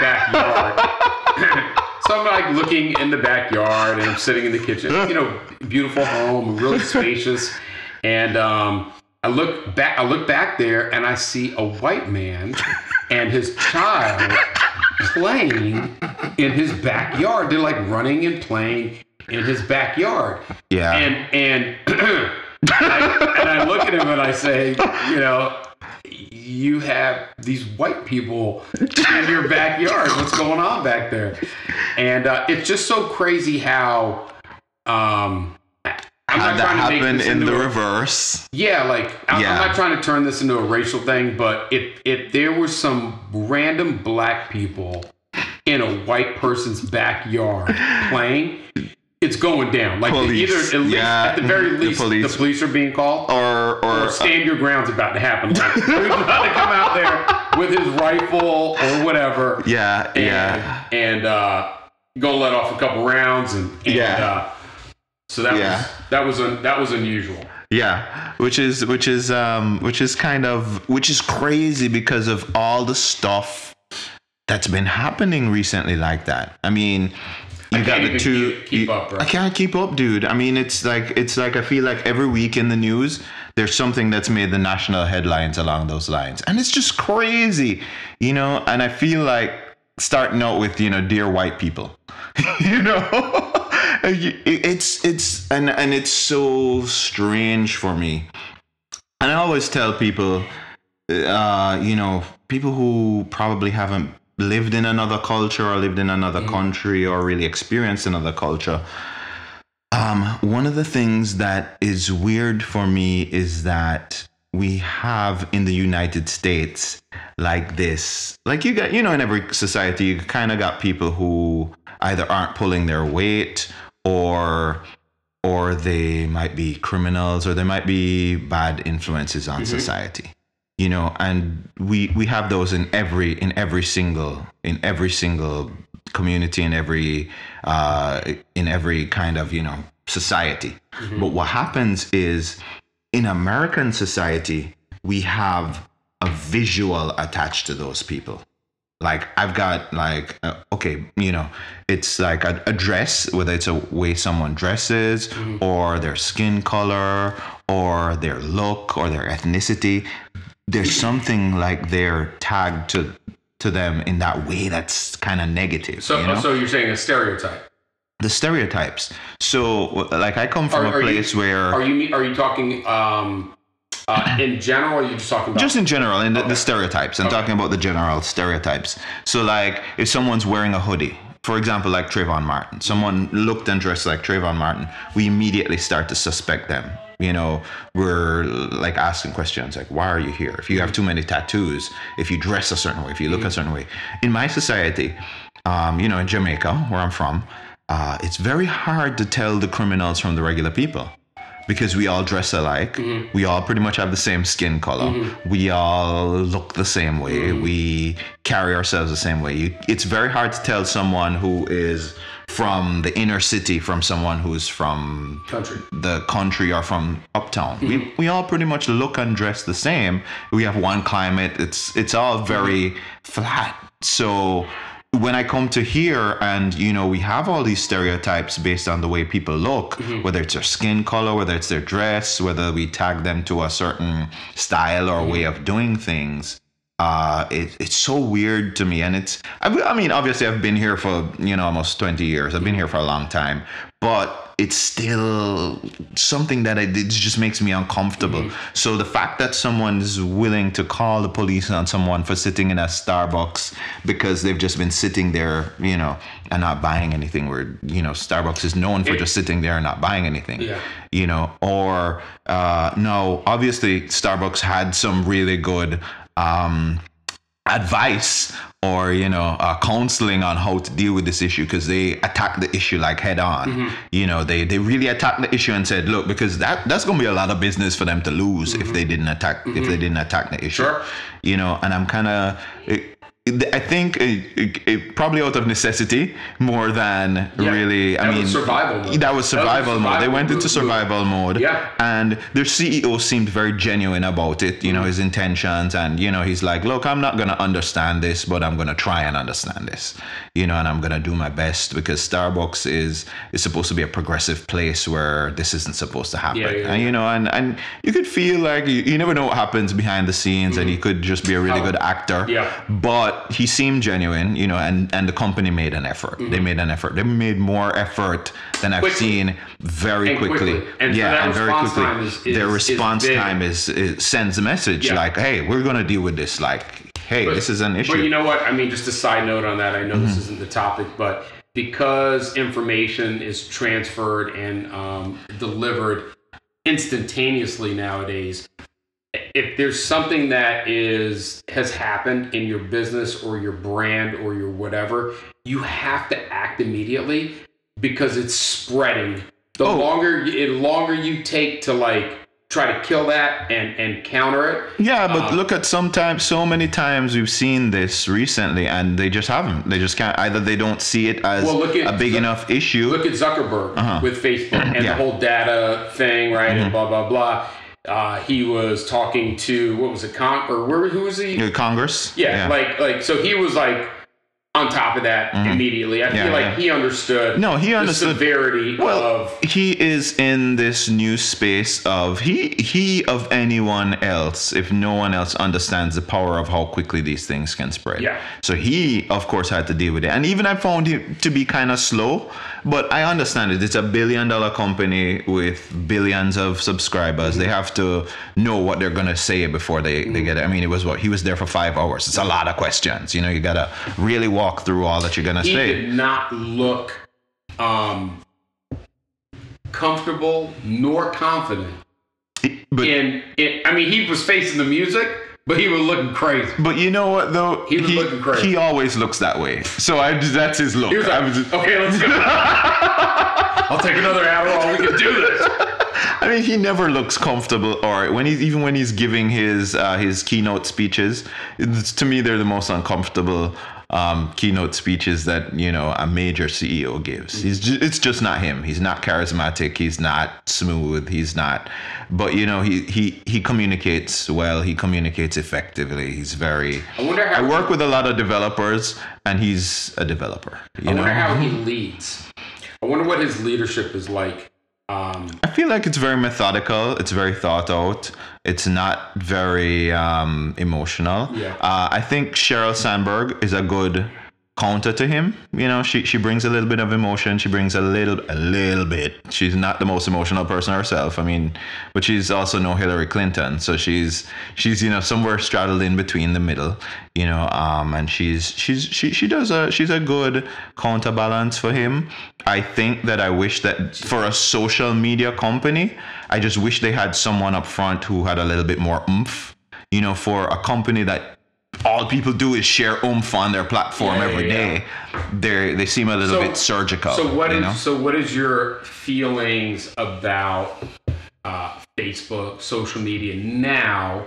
backyard. so I'm like looking in the backyard, and I'm sitting in the kitchen. You know, beautiful home, really spacious, and um, I look back. I look back there, and I see a white man and his child playing in his backyard. They're like running and playing in his backyard. yeah. And and I, and I look at him and I say, you know, you have these white people in your backyard. What's going on back there? And uh, it's just so crazy how. Um, I'm not that trying to make happen this in the a- reverse. yeah, like I'm, Yeah. I'm not trying to turn this into a racial thing, but if if there were some random black people in a white person's backyard playing, it's going down. Like Police. either at, least, Yeah, at the very least, the police. police, are being called, Or, or, or stand your ground's about to happen. Like, he's about to come out there with his rifle or whatever, yeah, and, yeah. and uh, go let off a couple rounds, and, and Yeah. uh, so that Yeah. was that was un, that was unusual. Yeah, which is which is um which is kind of which is crazy because of all the stuff that's been happening recently like that. I mean, you I got can't the two. keep- keep you- up. I can't keep up, dude. I mean, it's like it's like I feel like every week in the news there's something that's made the national headlines along those lines, and it's just crazy, you know. And I feel like starting out with you know, dear white people, you know. it's it's and and it's so strange for me and i always tell people uh you know people who probably haven't lived in another culture or lived in another country or really experienced another culture. Um one of the things that is weird for me is that we have in the united states like this. Like you got you know in every society you kind of got people who either aren't pulling their weight or or they might be criminals or they might be bad influences on society you know and we we have those in every in every single in every single community in every uh in every kind of you know society. But what happens is in american society we have a visual attached to those people. Like I've got like uh, okay, you know, it's like a, a dress, whether it's a way someone dresses or their skin color or their look or their ethnicity. There's something like they're tagged to to them in that way that's kind of negative. So, you know? so you're saying a stereotype? the stereotypes. So, like, I come from Are- a are you- place where Are you are you talking um, uh, in general? Or are you just talking about just in general in the, Okay. the stereotypes i'm Okay. talking about the general stereotypes so like if someone's wearing a hoodie for example like Trayvon Martin someone looked and dressed like Trayvon Martin we immediately start to suspect them you know we're like asking questions like why are you here if you have too many tattoos if you dress a certain way if you look a certain way in my society um, you know in Jamaica where I'm from uh, it's very hard to tell the criminals from the regular people because we all dress alike. We all pretty much have the same skin color. We all look the same way. We carry ourselves the same way. You, it's very hard to tell someone who is from the inner city from someone who's from country? the country or from uptown. We, mm-hmm. we all pretty much look and dress the same. We have one climate. It's it's all very mm-hmm. flat. So when I come to here and you know we have all these stereotypes based on the way people look, mm-hmm. whether it's their skin color, whether it's their dress, whether we tag them to a certain style or way of doing things. Uh, it, it's so weird to me, and it's. I, I mean, obviously, I've been here for you know almost twenty years. I've been here for a long time, but it's still something that it, it just makes me uncomfortable. So the fact that someone is willing to call the police on someone for sitting in a Starbucks because they've just been sitting there, you know, and not buying anything, where you know Starbucks is known for just sitting there and not buying anything Yeah. you know or uh no obviously starbucks had some really good um advice or you know uh, counseling on how to deal with this issue because they attack the issue like head on Mm-hmm. you know they they really attack the issue and said look because that that's going to be a lot of business for them to lose if they didn't attack if they didn't attack the issue Mm-hmm. Sure. you know and i'm kind of I think it, it, it probably out of necessity more than Yeah. really. I That was mean, survival mode. That was That was survival mode. They went into survival mode. Yeah. And their CEO seemed very genuine about it, you know, mm-hmm. his intentions. And, you know, he's like, look, I'm not going to understand this, but I'm going to try and understand this, you know, and I'm going to do my best because Starbucks is is supposed to be a progressive place where this isn't supposed to happen. Yeah, yeah, and, you know, and, and you could feel like you, you never know what happens behind the scenes and he could just be a really good actor. Yeah. But he seemed genuine, you know, and, and the company made an effort. They made an effort. They made more effort than I've Mm-hmm. Quickly. seen very And quickly. quickly. And yeah, and very quickly. is- is- Their response big. time is, is sends a message Yeah. like, "Hey, we're gonna deal with this. Like, hey, this is an issue." Mm-hmm. But you know what? I mean, just a side note on that. I know this isn't the topic, but because information is transferred and um, delivered instantaneously nowadays, if there's something that is has happened in your business or your brand or your whatever, you have to act immediately because it's spreading. The Oh. longer the longer you take to like try to kill that and and counter it, Yeah, but Uh, look at sometimes so many times we've seen this recently, and they just haven't. They just can't. Either they don't see it as Well, look at- a big look- enough issue. look at Zuckerberg with Facebook and Uh-huh. Yeah. Mm-hmm. the whole data thing, right? And blah blah blah. Uh, he was talking to what was it, Con or where? Who was he? Uh, Congress. Yeah, like like so he was like on top of that immediately. I Mm-hmm. Yeah, feel like yeah. he understood. No, he understood the severity Well, of. he is in this new space of he he of anyone else if no one else understands the power of how quickly these things can spread. Yeah. So he of course had to deal with it. And even I found him to be kind of slow, but I understand it. It's a billion dollar company with billions of subscribers. They have to know what they're going to say before they, they get it. I mean, it was what he was there for 5 hours. It's a lot of questions. You know, you got to really walk through all that you're going to say. He did not look um, comfortable nor confident But in it. I mean, he was facing the music, but he was looking crazy. But you know what though? He was looking crazy. He always looks that way. So I that's his look. He was I like, was just- okay, let's go. I'll take another Adderall. We can do this. I mean, he never looks comfortable. Or when he's even when he's giving his uh, his keynote speeches, it's, to me they're the most uncomfortable um, keynote speeches that you know a major CEO gives. He's ju- it's just not him. He's not charismatic. He's not smooth. He's not. But you know he he he communicates well. He communicates effectively. He's very. I wonder how I work with a lot of developers, and he's a developer. You I know, wonder how he leads. I wonder what his leadership is like. Um, I feel like it's very methodical. It's very thought out. It's not very um, emotional. Yeah. Uh, I think Sheryl Sandberg is a good counter to him. You know, she she brings a little bit of emotion. She brings a little a little bit. She's not the most emotional person herself. I mean, but she's also no Hillary Clinton. So she's she's you know somewhere straddled in between the middle. You know, um, and she's she's she she does a she's a good counterbalance for him. I think that I wish that for a social media company, I just wish they had someone up front who had a little bit more oomph. You know, for a company that all people do is share oomph on their platform Yeah, every yeah, day. They they seem a little So- bit surgical. So what you is know? so what is your feelings about uh, Facebook, social media now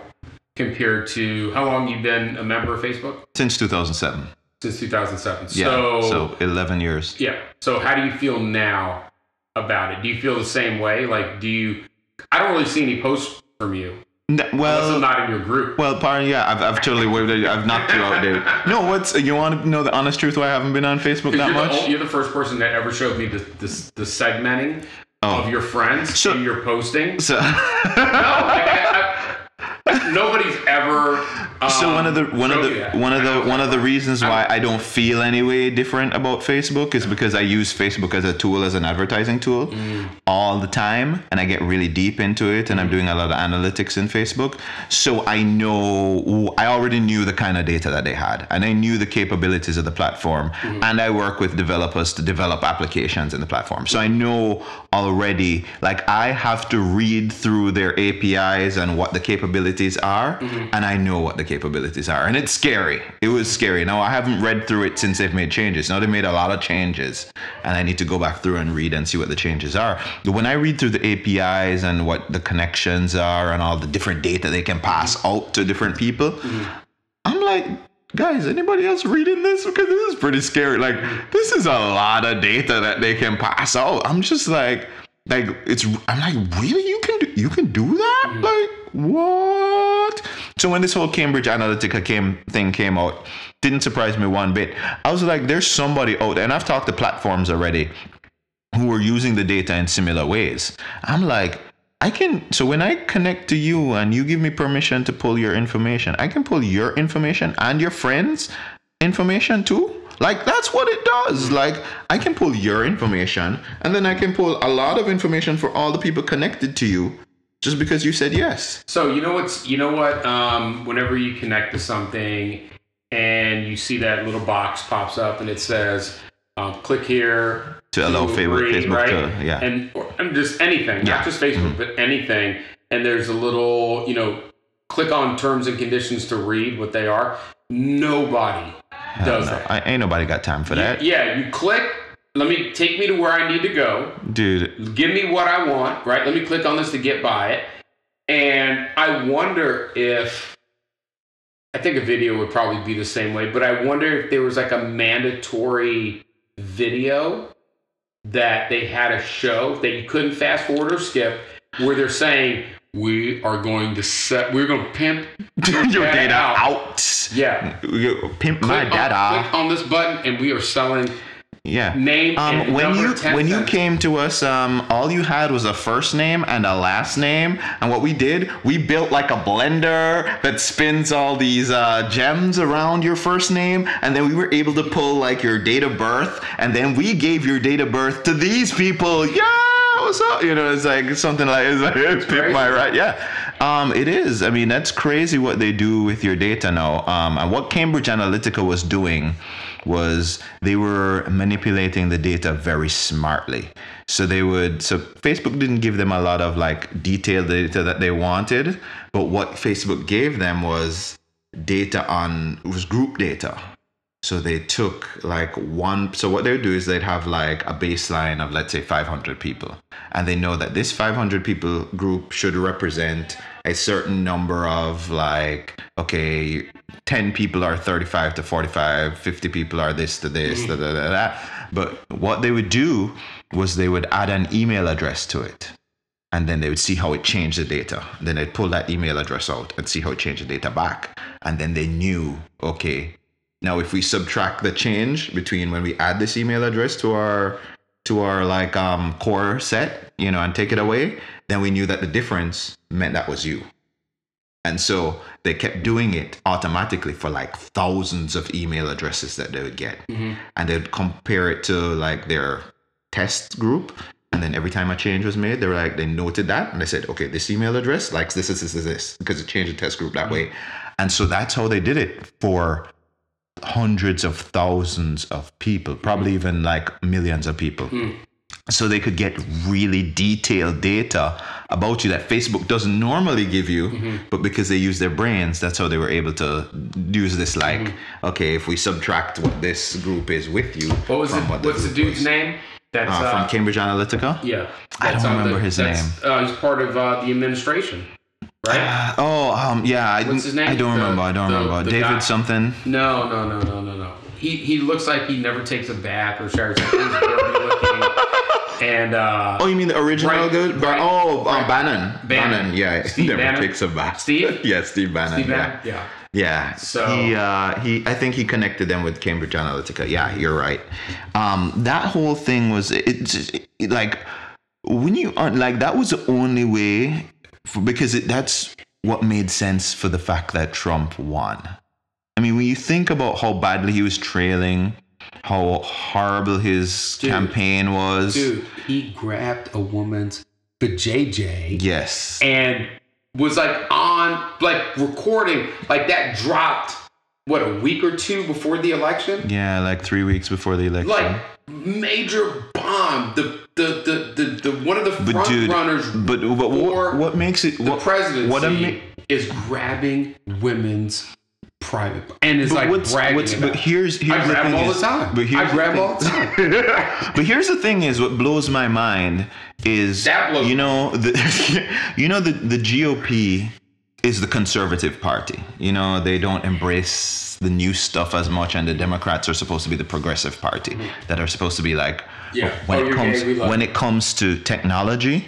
compared to how long you've been a member of Facebook? since 2007? Since 2007. Yeah, So, so 11 years. yeah. So how do you feel now about it? Do you feel the same way? Like, do you? I don't really see any posts from you. N- Unless I'm well, not in your group. well, pardon, yeah, I've, I've totally waved. I've knocked you out, dude. No, what's you want to know the honest truth? Why I haven't been on Facebook that you're, much? The, you're the first person that ever showed me the the, the segmenting Oh. of your friends So- and your posting. So, No, I, I, nobody's ever. Um, so one of the one of the one of the one of the reasons why I don't feel any way different about Facebook is because I use Facebook as a tool as an advertising tool Mm. all the time and I get really deep into it and I'm doing a lot of analytics in Facebook so I know I already knew the kind of data that they had and I knew the capabilities of the platform Mm-hmm. and I work with developers to develop applications in the platform so I know already like I have to read through their APIs and what the capabilities are Mm-hmm. and I know what the capabilities are. And it's scary. It was scary. Now I haven't read through it since they've made changes. Now they made a lot of changes and I need to go back through and read and see what the changes are. But when I read through the APIs and what the connections are and all the different data they can pass out to different people mm-hmm. I'm like guys anybody else reading this? Because this is pretty scary. Like mm-hmm. this is a lot of data that they can pass out. I'm just like like it's I'm like really? You can do you can do that? Mm-hmm. Like what so when this whole Cambridge Analytica came thing came out didn't surprise me one bit I was like there's somebody out there and I've talked to platforms already who are using the data in similar ways. I'm like, I can, so when I connect to you and you give me permission to pull your information, I can pull your information and your friends' information too. Like, that's what it does. Like, I can pull your information and then I can pull a lot of information for all the people connected to you just because you said yes. So you know what's you know what? Um, whenever you connect to something and you see that little box pops up and it says, um, "Click here To allow favorite agree," Facebook to- yeah. and or, and just anything, Yeah. not just Facebook, but anything. And there's a little, you know, click on terms and conditions to read what they are. Nobody does No, that. I, ain't nobody got time for that. Yeah, you click. Let me take me to where I need to go. Dude, give me what I want, right? Let me click on this to get by it. And I wonder if I think a video would probably be the same way, but I wonder if there was like a mandatory video that they had a show that you couldn't fast forward or skip where they're saying we are going to set we're going to pimp your data data out." out. yeah Pimp my click on, data. click on this button and we are selling Yeah. name Um, and when you 10 when you came to us, um, all you had was a first name and a last name, and what we did, we built like a blender that spins all these uh, gems around your first name, and then we were able to pull like your date of birth, and then we gave your date of birth to these people. Yeah, what's up? You know, it's like something like it's like it's pick my right. Yeah, um, it is. I mean, that's crazy what they do with your data now. Um, and what Cambridge Analytica was doing was they were manipulating the data very smartly. So they would so Facebook didn't give them a lot of like detailed data that they wanted, but what Facebook gave them was data on was group data. So they took like one. So what they would do is they'd have like a baseline of let's say 500 people, and they know that this 500 people group should represent a certain number of like okay, 10 people are 35 to 45, 50 people are this to this, da, da, da, da. But what they would do was they would add an email address to it and then they would see how it changed the data. Then they'd pull that email address out and see how it changed the data back. And then they knew, okay, now if we subtract the change between when we add this email address to our to our like um core set, you know, and take it away, then we knew that the difference meant that was you. And so they kept doing it automatically for like thousands of email addresses that they would get. Mm-hmm. And they'd compare it to like their test group. And then every time a change was made, they were like, they noted that and they said, okay, this email address likes this, this, this, this, this, because it changed the test group that mm-hmm. way. And so that's how they did it for hundreds of thousands of people, probably mm-hmm. even like millions of people. Mm. So they could get really detailed data about you that Facebook doesn't normally give you, but because they use their brains, that's how they were able to use this. Like, okay, if we subtract what this group is with you, What was from it? what What's the dude's was. name? That's Uh, uh, from Cambridge Analytica. yeah. I don't on the- remember his that's, Uh, he's part of uh, the administration, right? Oh, um, yeah. I, What's his name? I don't The- remember. I don't the- remember. the David guy- something. No, no, no, no, no, no. He he looks like he never takes a bath or showers. He's dirty looking. And uh, Oh, you mean the original Right, good? right, oh, uh, right. Bannon. Bannon. Yeah, Steve never Bannon? takes a bath. Steve? yeah, Steve Bannon. Steve yeah. Bannon? yeah. Yeah. So- he uh he I think he connected them with Cambridge Analytica. Yeah, you're right. Um that whole thing was it's it, like when you are like that was the only way for, because it, that's what made sense for the fact that Trump won. I mean, when you think about how badly he was trailing, how horrible his Dude. campaign was. Dude, he grabbed a woman's the JJ Yes. and was like on like recording like that dropped what a week or two before the election yeah, like 3 weeks before the election. like major bomb the the the the, the one of the but front dude, runners but, but what, what makes it the what, presidency what ama- is grabbing women's private and it's But like what's, bragging what's about but here's here's I the grab thing all is- the time. But here's I grab the all the thing- time. But here's the thing: is what blows my mind is That blows you know the you know the the GOP is the conservative party. You know they don't embrace the new stuff as much, and the Democrats are supposed to be the progressive party that are supposed to be like Mm-hmm. Yeah. when Oh, it comes gay, when you. it comes to technology,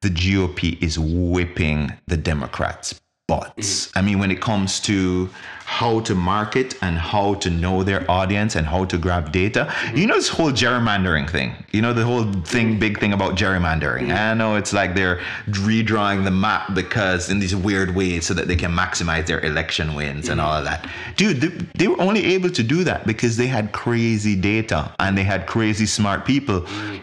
the GOP is whipping the Democrats' butts. Mm-hmm. I mean, when it comes to how to market and how to know their audience and how to grab data, you know, this whole gerrymandering thing, you know, the whole thing, big thing about gerrymandering. I know it's like they're redrawing the map because in these weird ways so that they can maximize their election wins and all of that. Dude, they, they were only able to do that because they had crazy data and they had crazy smart people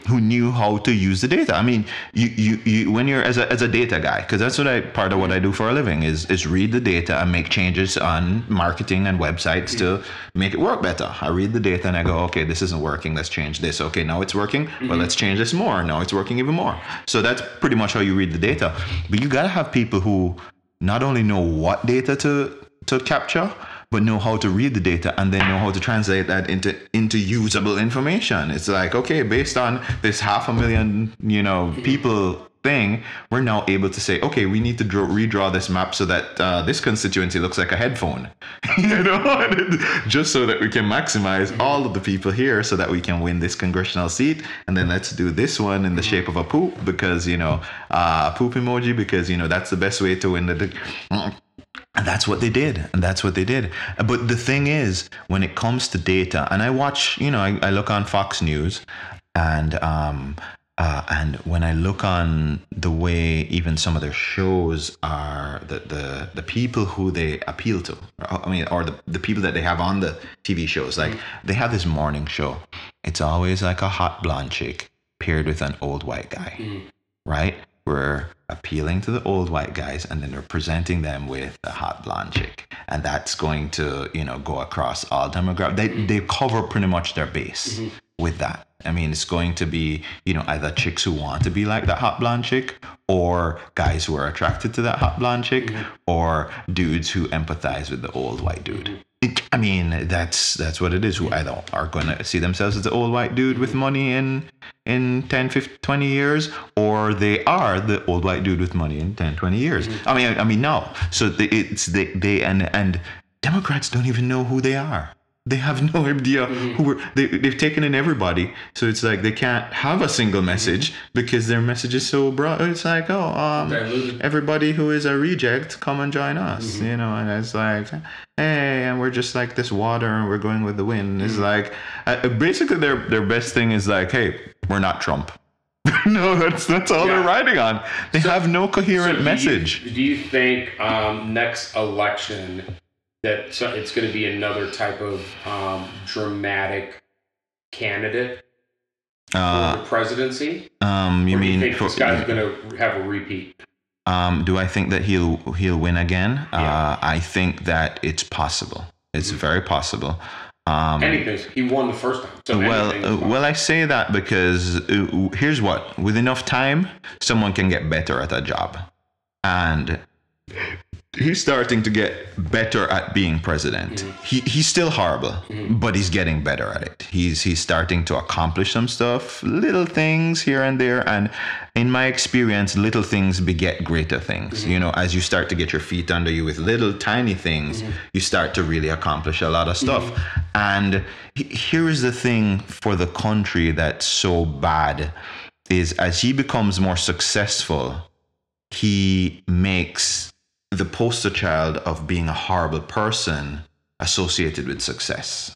who knew how to use the data. I mean, you, you, you when you're as a, as a data guy, because that's what I part of what I do for a living is is read the data and make changes on marketing and websites to make it work better. I read the data and I go, okay, this isn't working. Let's change this. Okay, now it's working. Well, mm-hmm. let's change this more. Now it's working even more. So that's pretty much how you read the data. But you gotta have people who not only know what data to to capture, but know how to read the data and then know how to translate that into into usable information. It's like, okay, based on this half a million, you know, people thing, we're now able to say, okay, we need to draw, redraw this map so that uh, this constituency looks like a headphone, you know, just so that we can maximize all of the people here, so that we can win this congressional seat, and then let's do this one in the shape of a poop because you know, uh, poop emoji because you know that's the best way to win the. And that's what they did. And that's what they did. But the thing is, when it comes to data, and I watch, you know, I, I look on Fox News and um uh, and when I look on the way even some of their shows are the the, the people who they appeal to, I mean, or the, the people that they have on the TV shows, like mm. they have this morning show. It's always like a hot blonde chick paired with an old white guy mm. right? We're appealing to the old white guys and then we're presenting them with a hot blonde chick. And that's going to, you know, go across all demographics. They, mm. they cover pretty much their base mm-hmm. with that. I mean, it's going to be, you know, either chicks who want to be like that hot blonde chick or guys who are attracted to that hot blonde chick mm-hmm. or dudes who empathize with the old white dude. It, I mean, that's that's what it is. Who either are going to see themselves as the old white dude with mm-hmm. money in in 10, 15, 20 years, or they are the old white dude with money in 10, 20 years. Mm-hmm. I mean, I, I mean, no. So they, it's they, they and and Democrats don't even know who they are. They have no idea who we're, they, they've taken in everybody. So it's like they can't have a single message because their message is so broad. It's like, oh, um, everybody who is a reject, come and join us, you know. And it's like, hey, and we're just like this water, and we're going with the wind. It's like, uh, basically, their their best thing is like, hey, we're not Trump. no, that's that's all they're Yeah. riding on. They have no coherent So do you- message. Do you think um, next election that it's going to be another type of um, dramatic candidate for Uh, the presidency? um, you mean you for- this guy's going to have a repeat? Um, do I think that he'll he'll win again? Yeah. Uh, I think that it's possible. It's very possible. Um, Anything. He won the first time. So well, uh, well, I say that because uh, here's what: with enough time, someone can get better at a job, and he's starting to get better at being president. Mm-hmm. He he's still horrible, mm-hmm. but he's getting better at it. He's he's starting to accomplish some stuff, little things here and there, and in my experience, little things beget greater things. Mm-hmm. You know, as you start to get your feet under you with little tiny things, you start to really accomplish a lot of stuff. And he- here is the thing for the country that's so bad is as he becomes more successful, he makes the poster child of being a horrible person associated with success.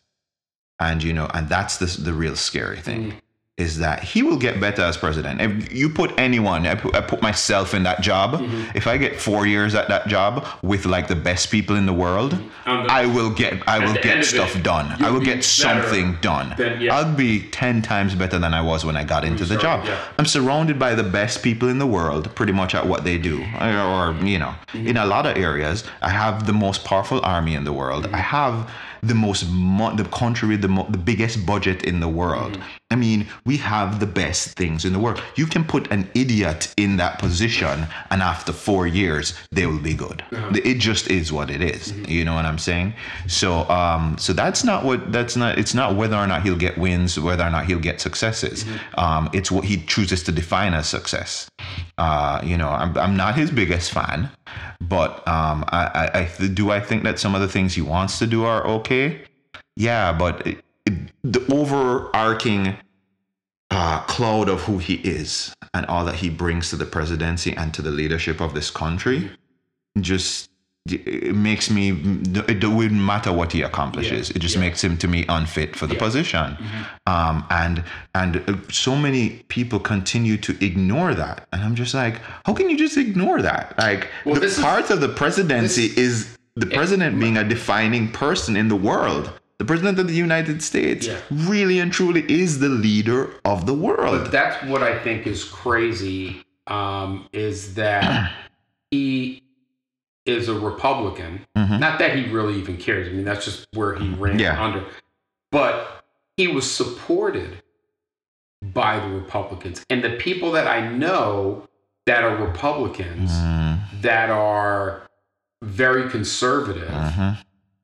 And you know, and that's the the real scary thing mm. Is that he will get better as president. If you put anyone, I put, I put myself in that job. If I get four years at that job with like the best people in the world, the- I will get I will get stuff it, done. I you'll get something done. than- yeah. I'll be ten times better than I was when I got into the started, job. yeah. I'm surrounded by the best people in the world, pretty much at what they do, or, or, you know, Mm-hmm. in a lot of areas. I have the most powerful army in the world. Mm-hmm. I have the most mo- the country with the mo- the biggest budget in the world. Mm-hmm. I mean, we have the best things in the world. You can put an idiot in that position, and after four years, they will be good. Uh-huh. It just is what it is. Mm-hmm. You know what I'm saying? So, um, so that's not what that's not. It's not whether or not he'll get wins, whether or not he'll get successes. Mm-hmm. Um, it's what he chooses to define as success. Uh, you know, I'm, I'm not his biggest fan, but um, I, I, I do I think that some of the things he wants to do are okay. Yeah, but the overarching uh, cloud of who he is and all that he brings to the presidency and to the leadership of this country just it makes me it wouldn't matter what he accomplishes Yeah, it just yeah. makes him to me unfit for the Yeah. Mm-hmm. position um, and and so many people continue to ignore that and i'm just like how can you just ignore that like Well, the this is- part of the presidency this- is the president being a defining person in the world the president of the united states Yeah. really and truly is the leader of the world But that's what I think is crazy um, is that he is a Republican. Not that he really even cares. I mean, that's just where he ran Yeah. under. But he was supported by the Republicans. And the people that I know that are Republicans that are very conservative, Mhm.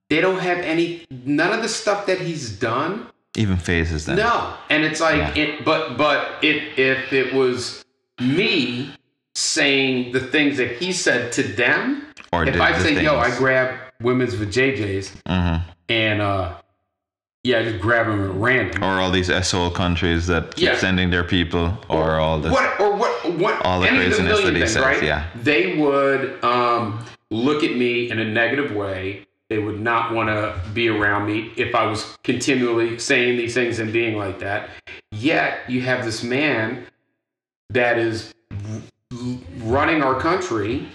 They don't have any, none of the stuff that he's done even fazes them no, and it's like it, but but if if it was me saying the things that he said to them, or if I say, "Yo, I grab women's vajayjays Mhm. and uh, yeah, I just grab them at random." or all these SO countries that keep Yeah. sending their people, or all the what or what what all the craziness that he things, says, right? yeah. They would um, look at me in a negative way. They would not want to be around me if I was continually saying these things and being like that. Yet you have this man that is running our country,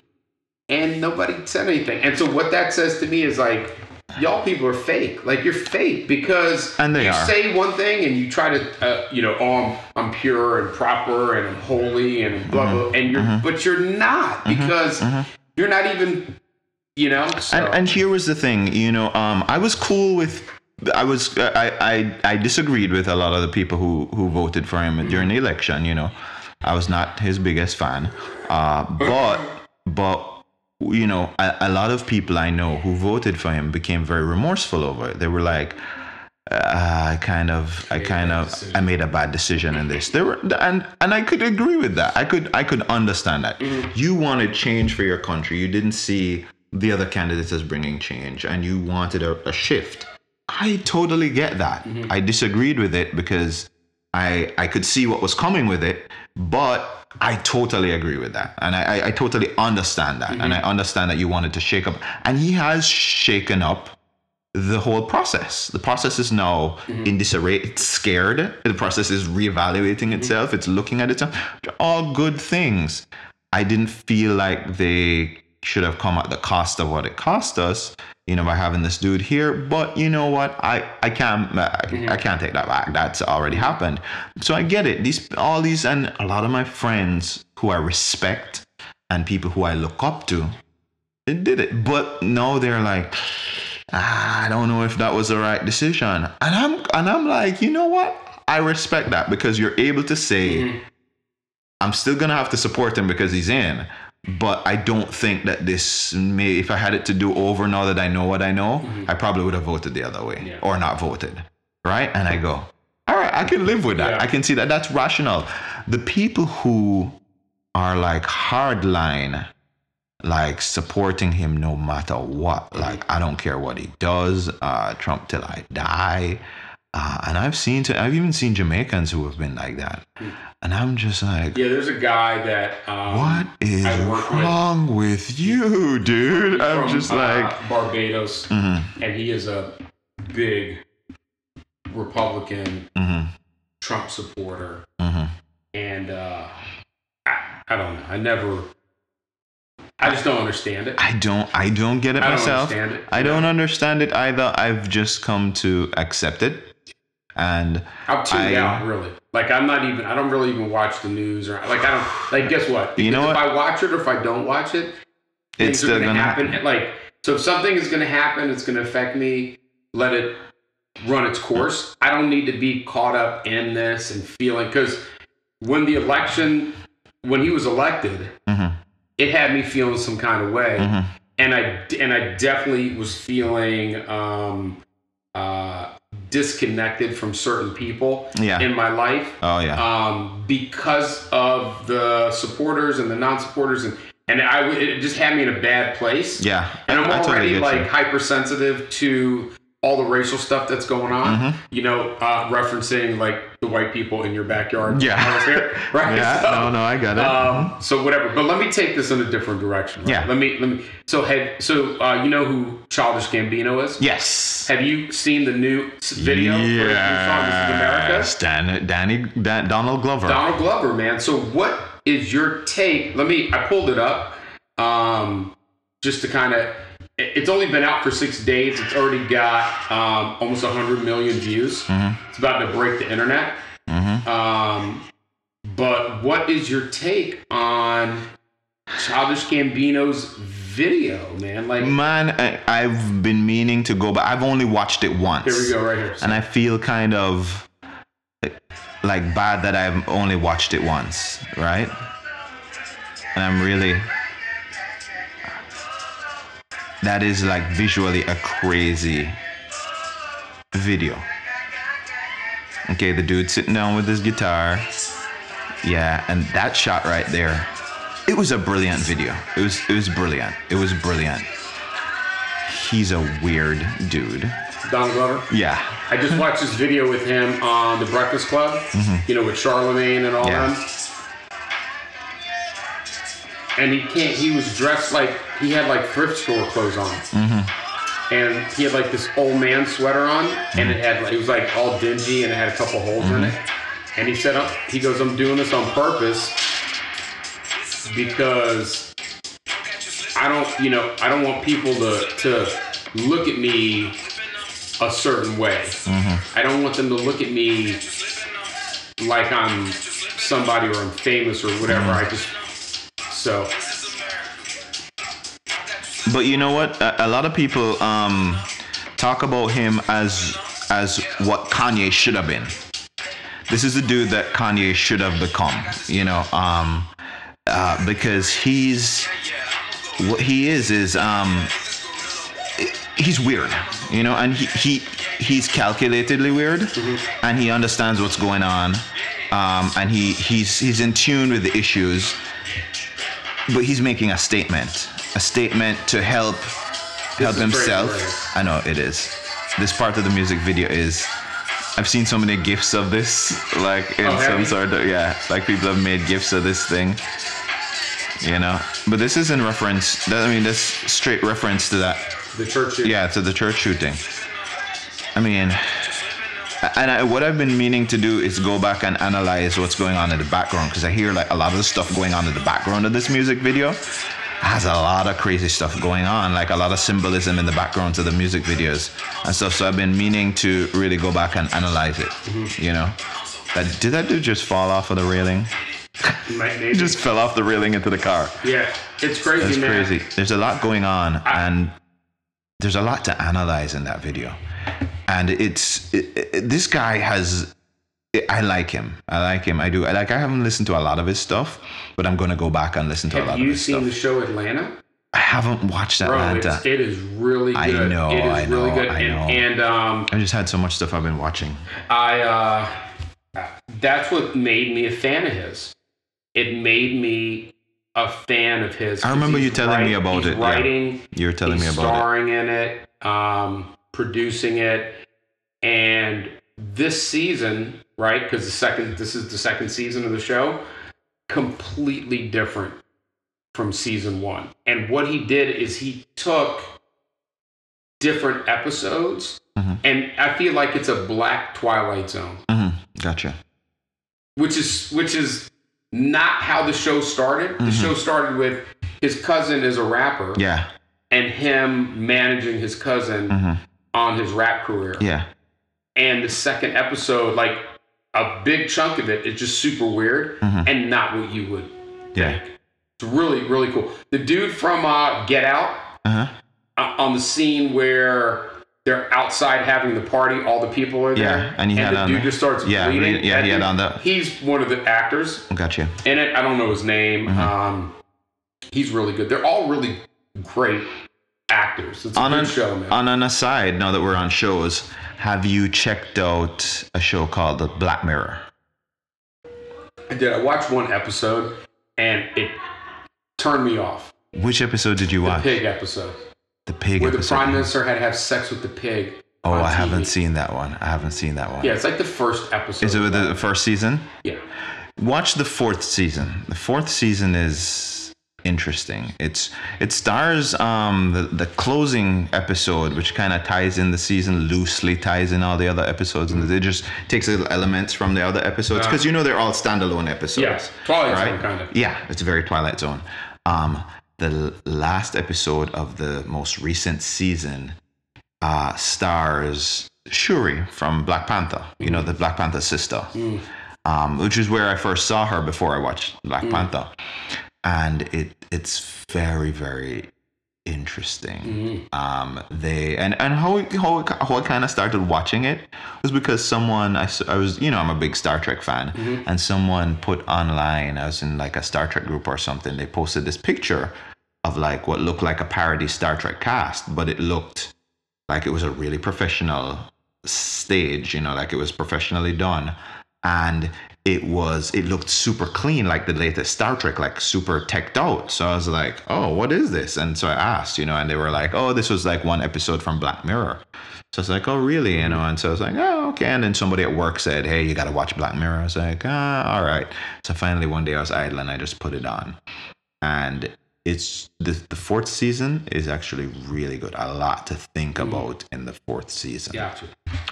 and nobody said anything. And so what that says to me is like. Y'all people are fake. Like you're fake because And they you are. say one thing and you try to, uh, you know, oh, I'm, I'm pure and proper and I'm holy and blah Mm-hmm. blah, and you're, but you're not because you're not even, you know. So. And, and here was the thing, you know, um, I was cool with. I was I, I I disagreed with a lot of the people who who voted for him during the election. You know, I was not his biggest fan, uh, but but you know, a, a lot of people I know who voted for him became very remorseful over it. They were like, uh, I kind of, I kind of, I made a bad decision in this. There were, and and I could agree with that. I could, I could understand that. You wanted change for your country. You didn't see the other candidates as bringing change, and you wanted a, a shift. I totally get that. Mm-hmm. I disagreed with it because I I could see what was coming with it, but I totally agree with that, and I I, I totally understand that, and I mm-hmm. understand that you wanted to shake up, and he has shaken up the whole process. The process is now mm-hmm. in disarray. It's scared. The process is reevaluating itself. It's looking at itself. All good things. I didn't feel like they should have come at the cost of what it cost us, you know, by having this dude here. But you know what? I I can't I, I can't take that back. That's already happened. So I get it. These all these and a lot of my friends who I respect and people who I look up to, they did it. But no, they're like, ah, I don't know if that was the right decision. And I'm and I'm like, you know what? I respect that because you're able to say, mm-hmm. I'm still gonna have to support him because he's in. But I don't think that this may if I had it to do over now that I know what I know, I probably would have voted the other way Yeah. or not voted. Right? And I go, all right, I can live with that. Yeah. I can see that. That's rational. The people who are like hardline, like supporting him no matter what. Like I don't care what he does. Uh, Trump till I die. Uh, and I've seen, to, I've even seen Jamaicans who have been like that, and I'm just like, Yeah, there's a guy that. Um, what is work with- wrong with you, dude? I'm from, just uh, like, mm-hmm. Barbados, and he is a big Republican mhm, Trump supporter, mhm. and uh, I, I don't know. I never. I just don't understand it. I don't, I don't get it I don't myself. understand it. I don't understand it either. I've just come to accept it, and I'm tuned I- out, really. Like I'm not even. I don't really even watch the news or like I don't. Like guess what? You know what? If I watch it or if I don't watch it, it's still are gonna happen. happen. Like so, if something is gonna happen, it's gonna affect me. Let it run its course. I don't need to be caught up in this and feeling because when the election, when he was elected, Mhm. it had me feeling some kind of way, Mhm. and I and I definitely was feeling um, uh, disconnected from certain people Yeah. in my life Oh yeah. um, because of the supporters and the non-supporters, and and I it just had me in a bad place. yeah. and I'm I totally already get like you. hypersensitive to all the racial stuff that's going on. Mm-hmm. You know, uh, referencing like the white people in your backyard. Yeah. Right? Yeah. So, no, no, I got it. um, so whatever, but let me take this in a different direction. right? Yeah. Let me let me. So have so uh, you know who Childish Gambino is? yes. Have you seen the new video for his new song "This Is America"? Yes. Dan, Danny, Dan, Donald Glover. Donald Glover, man. So what is your take? Let me. I pulled it up, um, just to kind of. It's only been out for six days. It's already got um, almost 100 million views. It's about to break the internet. Um, but what is your take on Childish Gambino's video, man? Like, Man, I, I've been meaning to go, but I've only watched it once. here we go, right here. And I feel kind of like bad that I've only watched it once, right? And I'm really. That is like visually a crazy video. Okay, the dude sitting down with his guitar. Yeah, and that shot right there. It was a brilliant video. It was it was brilliant. It was brilliant. He's a weird dude. Donald Glover. Yeah. I just watched this video with him on The Breakfast Club, you know, with Charlamagne and all Mm-hmm. Yeah. them. And he can't, he was dressed like, he had like thrift store clothes on. Mm-hmm. And he had like this old man sweater on, and it had like, it was like all dingy and it had a couple holes in it. Mm-hmm. And he said, uh, he goes, I'm doing this on purpose because I don't, you know, I don't want people to, to look at me a certain way. I don't want them to look at me like I'm somebody or I'm famous or whatever. I just so But you know what? A, a lot of people um, talk about him as as what Kanye should have been. This is the dude that Kanye should have become. You know, um, uh, because he's what he is is um, he's weird. You know, and he, he he's calculatedly weird, and he understands what's going on, um, and he he's he's in tune with the issues but he's making a statement a statement to help help himself. i know it is. This part of the music video is i've seen so many gifs of this like in Oh, some you? sort of yeah like people have made gifs of this thing you know? But this is in reference that i mean this straight reference to that. The church. yeah to the church shooting. I mean, and I, what I've been meaning to do is go back and analyze what's going on in the background because I hear like a lot of the stuff going on in the background of this music video has a lot of crazy stuff going on, like a lot of symbolism in the backgrounds of the music videos and stuff. So I've been meaning to really go back and analyze it. Mm-hmm. You know, that did that dude just fall off of the railing? Might- He just fell off the railing into the car. yeah, it's crazy, That's crazy. There's a lot going on, and there's a lot to analyze in that video. And it's it, it- this guy has. I like him. I like him. I do. I like. I haven't listened to a lot of his stuff, but I'm gonna go back and listen to a lot of his stuff. Have you seen the show Atlanta? I haven't watched Bro, Atlanta. it's, it is really good. I know, It is I really know, good. I know. and um, I just had so much stuff I've been watching. I uh, that's what made me a fan of his. It made me a fan of his. I remember you telling me about it, yeah. You were telling me about it. starring in it, um, producing it, and this season, right? Because the second, this is the second season of the show, completely different from season one. And what he did is he took different episodes, Mhm. and I feel like it's a black Twilight Zone, hmm Gotcha. which is which is not how the show started. The show started with his cousin is a rapper, Yeah. and him managing his cousin hmm on his rap career. Yeah. And the second episode, like a big chunk of it, is just super weird Mhm. and not what you would Yeah. think. It's really, really cool. The dude from uh, Get Out Uh huh. uh, on the scene where they're outside having the party, all the people are there, Yeah, and he had the dude just starts yeah, bleeding. yeah, he had on the- He's one of the actors Gotcha. in it. I don't know his name. Mm-hmm. Um, he's really good. They're all really great actors. It's a on good an, show, man. on an aside, now that we're on shows, have you checked out a show called The Black Mirror? I did. I watched one episode and it turned me off. Which episode did you The watch? The pig episode, The pig episode. where the prime minister had to have sex with the pig. oh, I TV. haven't seen that one. I haven't seen that one. Yeah, it's like the first episode. Is it with the first season? yeah. Watch the fourth season. The fourth season is interesting. It's it stars um the, the closing episode, which kind of ties in the season loosely, ties in all the other episodes, and it just takes little elements from the other episodes because you know they're all standalone episodes. Yes, Twilight right? Zone kind of. Yeah, it's very Twilight Zone. Um, the last episode of the most recent season uh, stars Shuri from Black Panther. You know, the Black Panther sister, um, which is where I first saw her before I watched Black Panther, and it it's very very interesting. Um, they and and how how how I kind of started watching it was because someone I, I was you know I'm a big Star Trek fan and someone put online I was in like a Star Trek group or something they posted this picture of like what looked like a parody Star Trek cast but it looked like it was a really professional stage you know like it was professionally done. And it was it looked super clean like the latest star trek like super teched out so i was like oh what is this and so i asked you know and they were like oh this was like one episode from black mirror so I was like, oh, really? You know, and so I was like, oh, okay. And then somebody at work said, hey, you got to watch Black Mirror. I was like, ah, all right. So finally, one day I was idle and I just put it on. And it's the, the fourth season is actually really good. A lot to think about in the fourth season. Gotcha.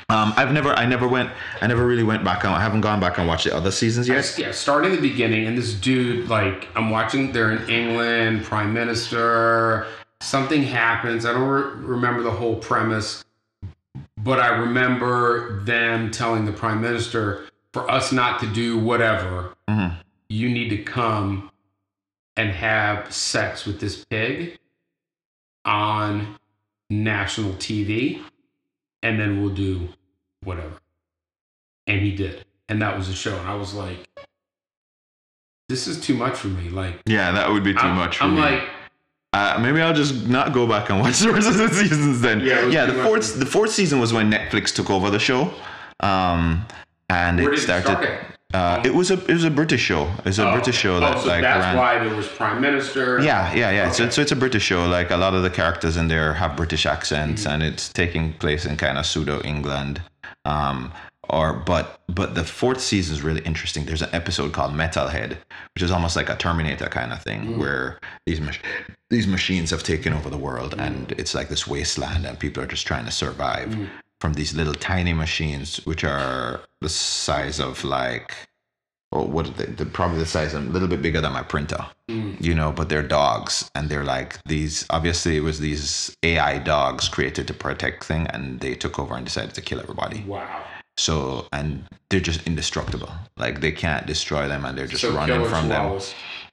Um, I've never, I never went, I never really went back on, I haven't gone back and watched the other seasons yet. Yeah, starting the beginning, and this dude, like, I'm watching, they're in England, prime minister, something happens. I don't re- remember the whole premise, but I remember them telling the prime minister, for us not to do whatever, Mhm. you need to come and have sex with this pig on national TV, and then we'll do whatever. And he did. And that was the show. And I was like, this is too much for me. Like, Yeah, that would be too I'm, much for I'm me. like, Uh, maybe I'll just not go back and watch the rest of the seasons then. Yeah, yeah. The fourth, the fourth season was when Netflix took over the show, um, and where it did it started. start at? Uh, it was a it was a British show. It's a Oh, British show that oh, so like that's ran. why there was prime minister. Yeah, yeah, yeah. So, Okay. so it's a British show. Like a lot of the characters in there have British accents, Mm-hmm. and it's taking place in kind of pseudo England. Um, or but but the fourth season is really interesting. There's an episode called Metalhead, which is almost like a Terminator kind of thing, Mm. where these mach- these machines have taken over the world, Mm. and it's like this wasteland, and people are just trying to survive. From these little tiny machines, which are the size of like, oh, what are they? They're probably the size of a little bit bigger than my printer, you know, but they're dogs and they're like these, obviously, it was these AI dogs created to protect thing and they took over and decided to kill everybody. Wow. So, and they're just indestructible. Like they can't destroy them and they're just So running from them.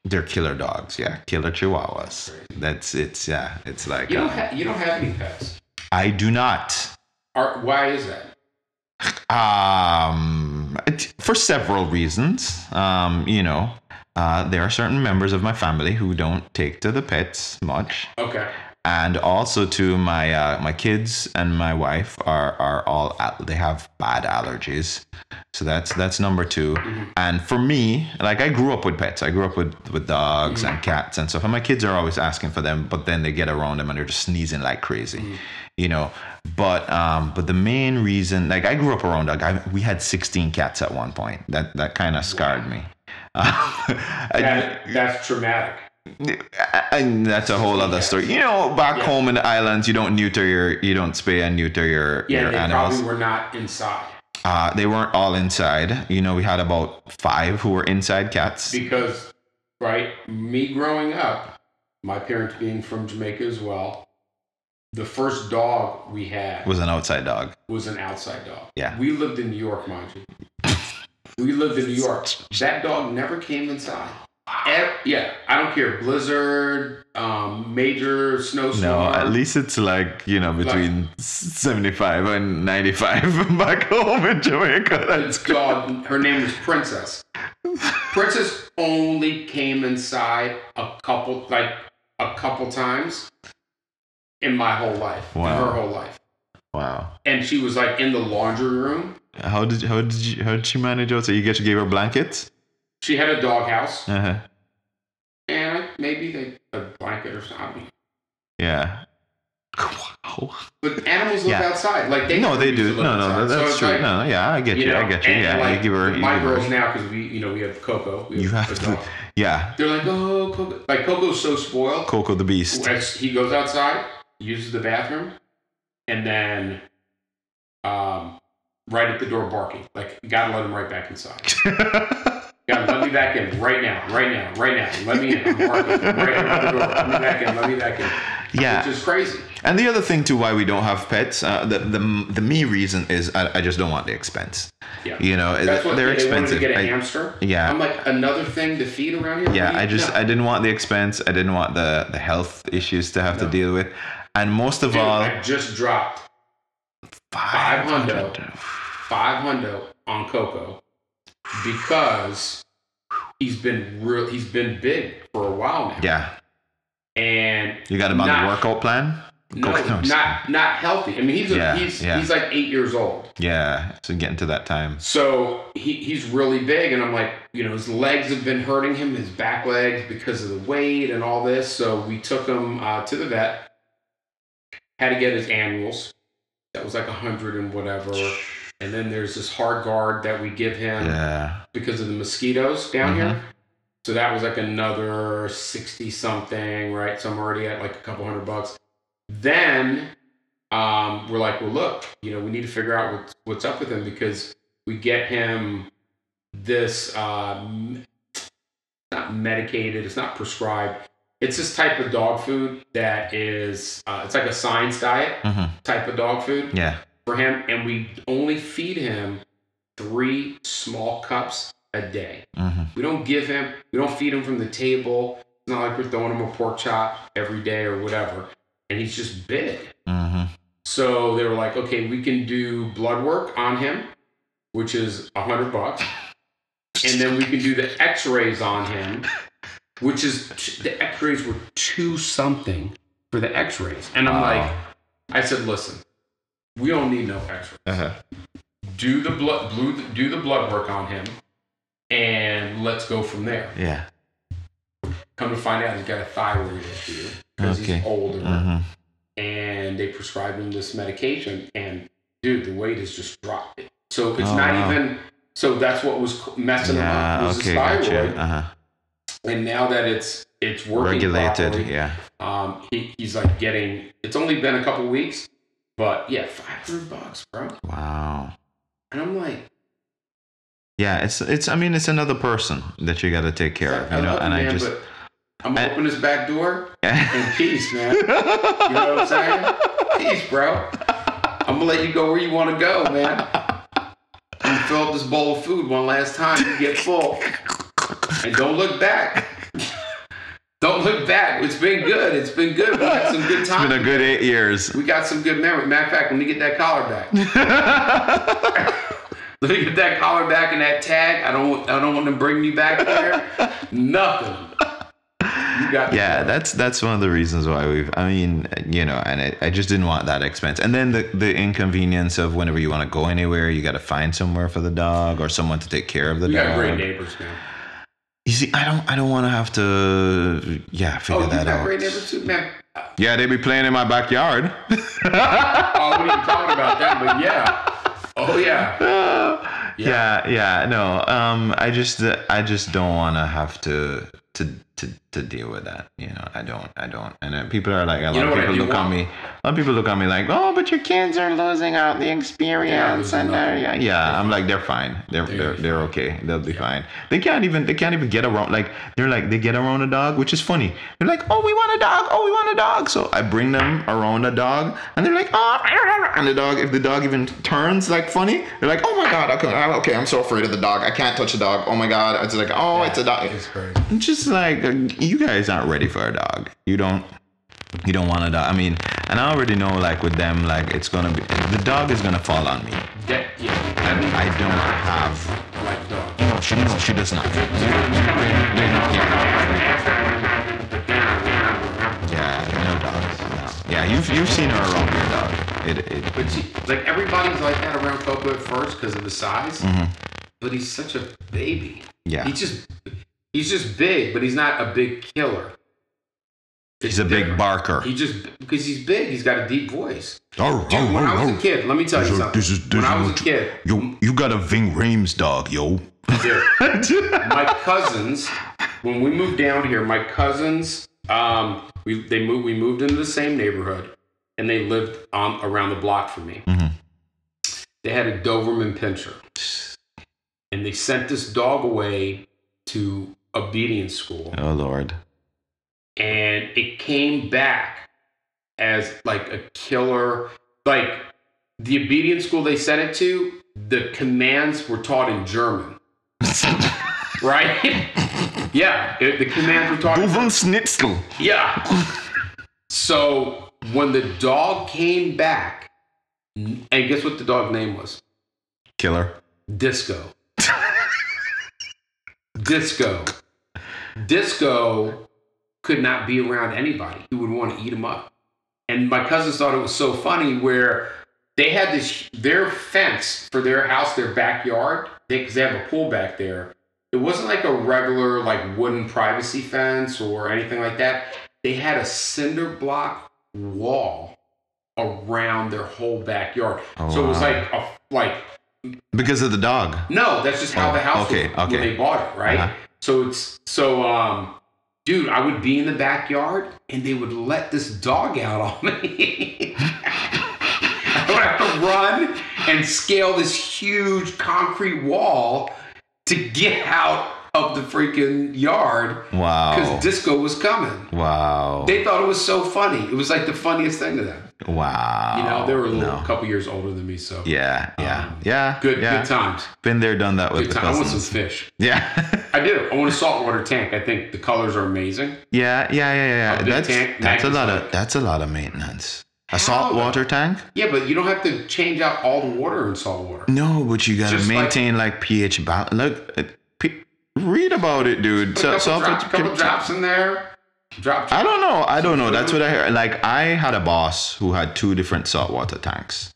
They're killer dogs, yeah, killer chihuahuas. That's it's yeah, it's like You don't uh, have you don't have any pets. I do not. Are, why is that? Um, it- for several reasons. Um, you know, uh, there are certain members of my family who don't take to the pets much, Okay. And also to my uh, my kids and my wife are are all they have bad allergies, so that's that's number 2 And for me, like I grew up with pets. I grew up with with dogs and cats and stuff, and my kids are always asking for them, but then they get around them and they're just sneezing like crazy, you know. But um, but the main reason, like I grew up around dog. I, we had 16 cats at one point. That that kind of scarred me. I- That, that's traumatic. And that's a whole other story. You know, back Yeah. home in the islands, you don't neuter your, you don't spay and neuter your, Yeah, your they animals. probably were not inside Uh, they weren't all inside. You know, we had about five who were inside cats. because, right? Me growing up, my parents being from Jamaica as well, the first dog we had Was an outside dog. was an outside dog. Yeah. We lived in New York, mind you. we lived in New York. That dog never came inside. Ev- yeah, I don't care. Blizzard, um, major snowstorm. No, at least it's like you know between seventy-five and ninety-five back home in Jamaica. That's dog, her name was Princess. Princess only came inside a couple, like a couple times in my whole life, in Wow. her whole life. wow. And she was like in the laundry room. How did how did you how did she manage out? So you guys gave her blankets? She had a doghouse, Uh huh. and maybe they a blanket or something. Yeah. Wow. But animals live Yeah. outside, like they No, they do. No, no, outside. So that's it's true. like, no, yeah, I get you. I know, get you. Yeah, like, you give her. You my give her. girls now because we, you know, we have Coco. We You have, have to. Yeah. They're like, oh, Coco. Like Coco's so spoiled. Coco the Beast. He goes outside, uses the bathroom, and then um, right at the door barking. Like, you gotta let him right back inside. gotta let me back in right now, right now, right now. Let me in. I'm right the door. Let me back in. Let me back in. yeah. Which is crazy. And the other thing too, why we don't have pets, uh, the the the me reason is I, I just don't want the expense. Yeah. You know, That's what they're they wanted expensive. to get a I- hamster. yeah. I'm like another thing to feed around here. yeah, What do you- I just no. I didn't want the expense. I didn't want the the health issues to have to deal with, and most of Dude, all, I just dropped five hundo, five hundo on Coco because he's been real. He's been big for a while now. Yeah, and you got him on the workout plan. no, Coco- not not healthy. I mean, he's a, he's yeah. he's like eight years old. Yeah, so getting to that time. So he, he's really big, and I'm like, you know, his legs have been hurting him, his back legs because of the weight and all this. So we took him uh, to the vet. Had to get his annuals. That was like a hundred and whatever. And then there's this Heartgard that we give him Yeah, because of the mosquitoes down Mhm. here. So that was like another sixty something, right? So I'm already at like a couple hundred bucks. Then um, we're like, well, look, you know, we need to figure out what's what's up with him because we get him this um, not medicated, it's not prescribed. It's this type of dog food that is, uh, it's like a science diet hmm type of dog food yeah, for him, and we only feed him three small cups a day. hmm We don't give him, we don't feed him from the table. It's not like we're throwing him a pork chop every day or whatever. And he's just big. hmm So they were like, okay, we can do blood work on him, which is a hundred bucks, and then we can do the X-rays on him, which is the X-rays were two something for the X-rays, and I'm like, I said, listen, we don't need no X-rays. uh-huh. Do the blood, blue, do the blood work on him, and let's go from there. yeah, Come to find out, he's got a thyroid issue because Okay. he's older hmm and they prescribed him this medication and dude the weight has just dropped so it's Oh, not wow. even so that's what was messing him up was Okay, his thyroid gotcha. Uh huh. and now that it's it's working Regulated. properly, Yeah. um he, he's like getting it's only been a couple weeks But yeah, five hundred bucks, bro. Wow. And I'm like, Yeah, it's it's. I mean, it's another person that you got to take care of, I you know. And you, I just. I'm I- gonna open this back door in peace, man. You know what I'm saying? Peace, bro. I'm gonna let you go where you want to go, man. I'm fill up this bowl of food one last time. You get full, and don't look back. Don't look back. It's been good. It's been good. We got some good it's times. been a good eight years. We got some good memories. Matter of fact, let me get that collar back. let me get that collar back and that tag. I don't. I don't want to bring me back there. Nothing. You got. yeah that's that's one of the reasons why we've i mean you know and I, I just didn't want that expense and then the the inconvenience of whenever you want to go anywhere you got to find somewhere for the dog or someone to take care of the We got great dog neighbors, man. You see i don't i don't want to have to yeah Oh, figure you that out great neighbors too, man. yeah they be playing in my backyard Oh, we ain't talking about that, but yeah. Oh yeah. yeah yeah no um i just i just don't want to have to to to to deal with that you know i don't i don't. And then people are like a lot know of people look at me a lot of people look at me like oh but your kids are losing out the experience and they're, yeah yeah i'm like they're fine. They're they're, they're okay. They'll be fine. They can't even they can't even get around like they're like they get around a dog which is funny. They're like oh we want a dog. Oh we want a dog. So i bring them around a dog and they're like oh and the dog if the dog even turns like funny they're like oh my god okay, okay i'm so afraid of the dog. I can't touch the dog. Oh my god. It's like oh it's a dog. It's crazy. it's just like uh, you guys aren't ready for a dog. You don't. You don't want a dog. I mean, and I already know, like with them, like it's gonna be the dog is gonna fall on me, That, yeah. and I don't have. like dog. No, she no, she does not. Yeah, no dogs. No. Yeah, you've you've seen her around your dog. It it. But see, like everybody's like that around Coco at first because of the size. But he's such a baby. Mm-hmm. Yeah. He just he's just big, but he's not a big killer. He's a big barker. He just because he's big, he's got a deep voice. Oh, Dude, when I was a kid, let me tell you something. This is, this when I was a kid, Yo, you got a Ving Rhames dog, yo. dude, my cousins, when we moved down here, my cousins, um, we they moved we moved into the same neighborhood, and they lived on around the block from me. Mhm. They had a Doberman Pinscher, and they sent this dog away to obedience school, Oh Lord. and it came back as like a killer. Like the obedience school they sent it to, the commands were taught in German. right? yeah, it- the commands were taught. Doven Schnitzel. Yeah. So when the dog came back, and guess what the dog name was? Killer. Disco. Disco. Disco could not be around anybody. He would want to eat him up. And my cousins thought it was so funny where they had this their fence for their house, their backyard, because they, have a pool back there. It wasn't like a regular like wooden privacy fence or anything like that. They had a cinder block wall around their whole backyard. Oh, so it was wow. like a like Because of the dog. no, that's just how Oh, the house okay, was okay. when they bought it, right? Uh-huh. So it's so um dude, I would be in the backyard and they would let this dog out on me. I would have to run and scale this huge concrete wall to get out of the freaking yard Wow. because disco was coming. wow. They thought it was so funny. It was like the funniest thing to them. wow. You know, they were a little No. couple years older than me, so Yeah, yeah, Um, yeah. good yeah. good times. Been there, done that with Good the time. I want some fish. Yeah. I do. I want a saltwater tank. I think the colors are amazing. yeah, yeah, yeah, yeah. That's tank, that's a lot tank. of that's a lot of maintenance. A saltwater tank? Yeah, but you don't have to change out all the water in salt water. No, but you gotta Just maintain like, pH balance. Look, uh, read about it, dude. So, couple, so drops, couple drops in there. Drop. I don't know. I don't know. That's what I heard. Like I had a boss who had two different saltwater tanks.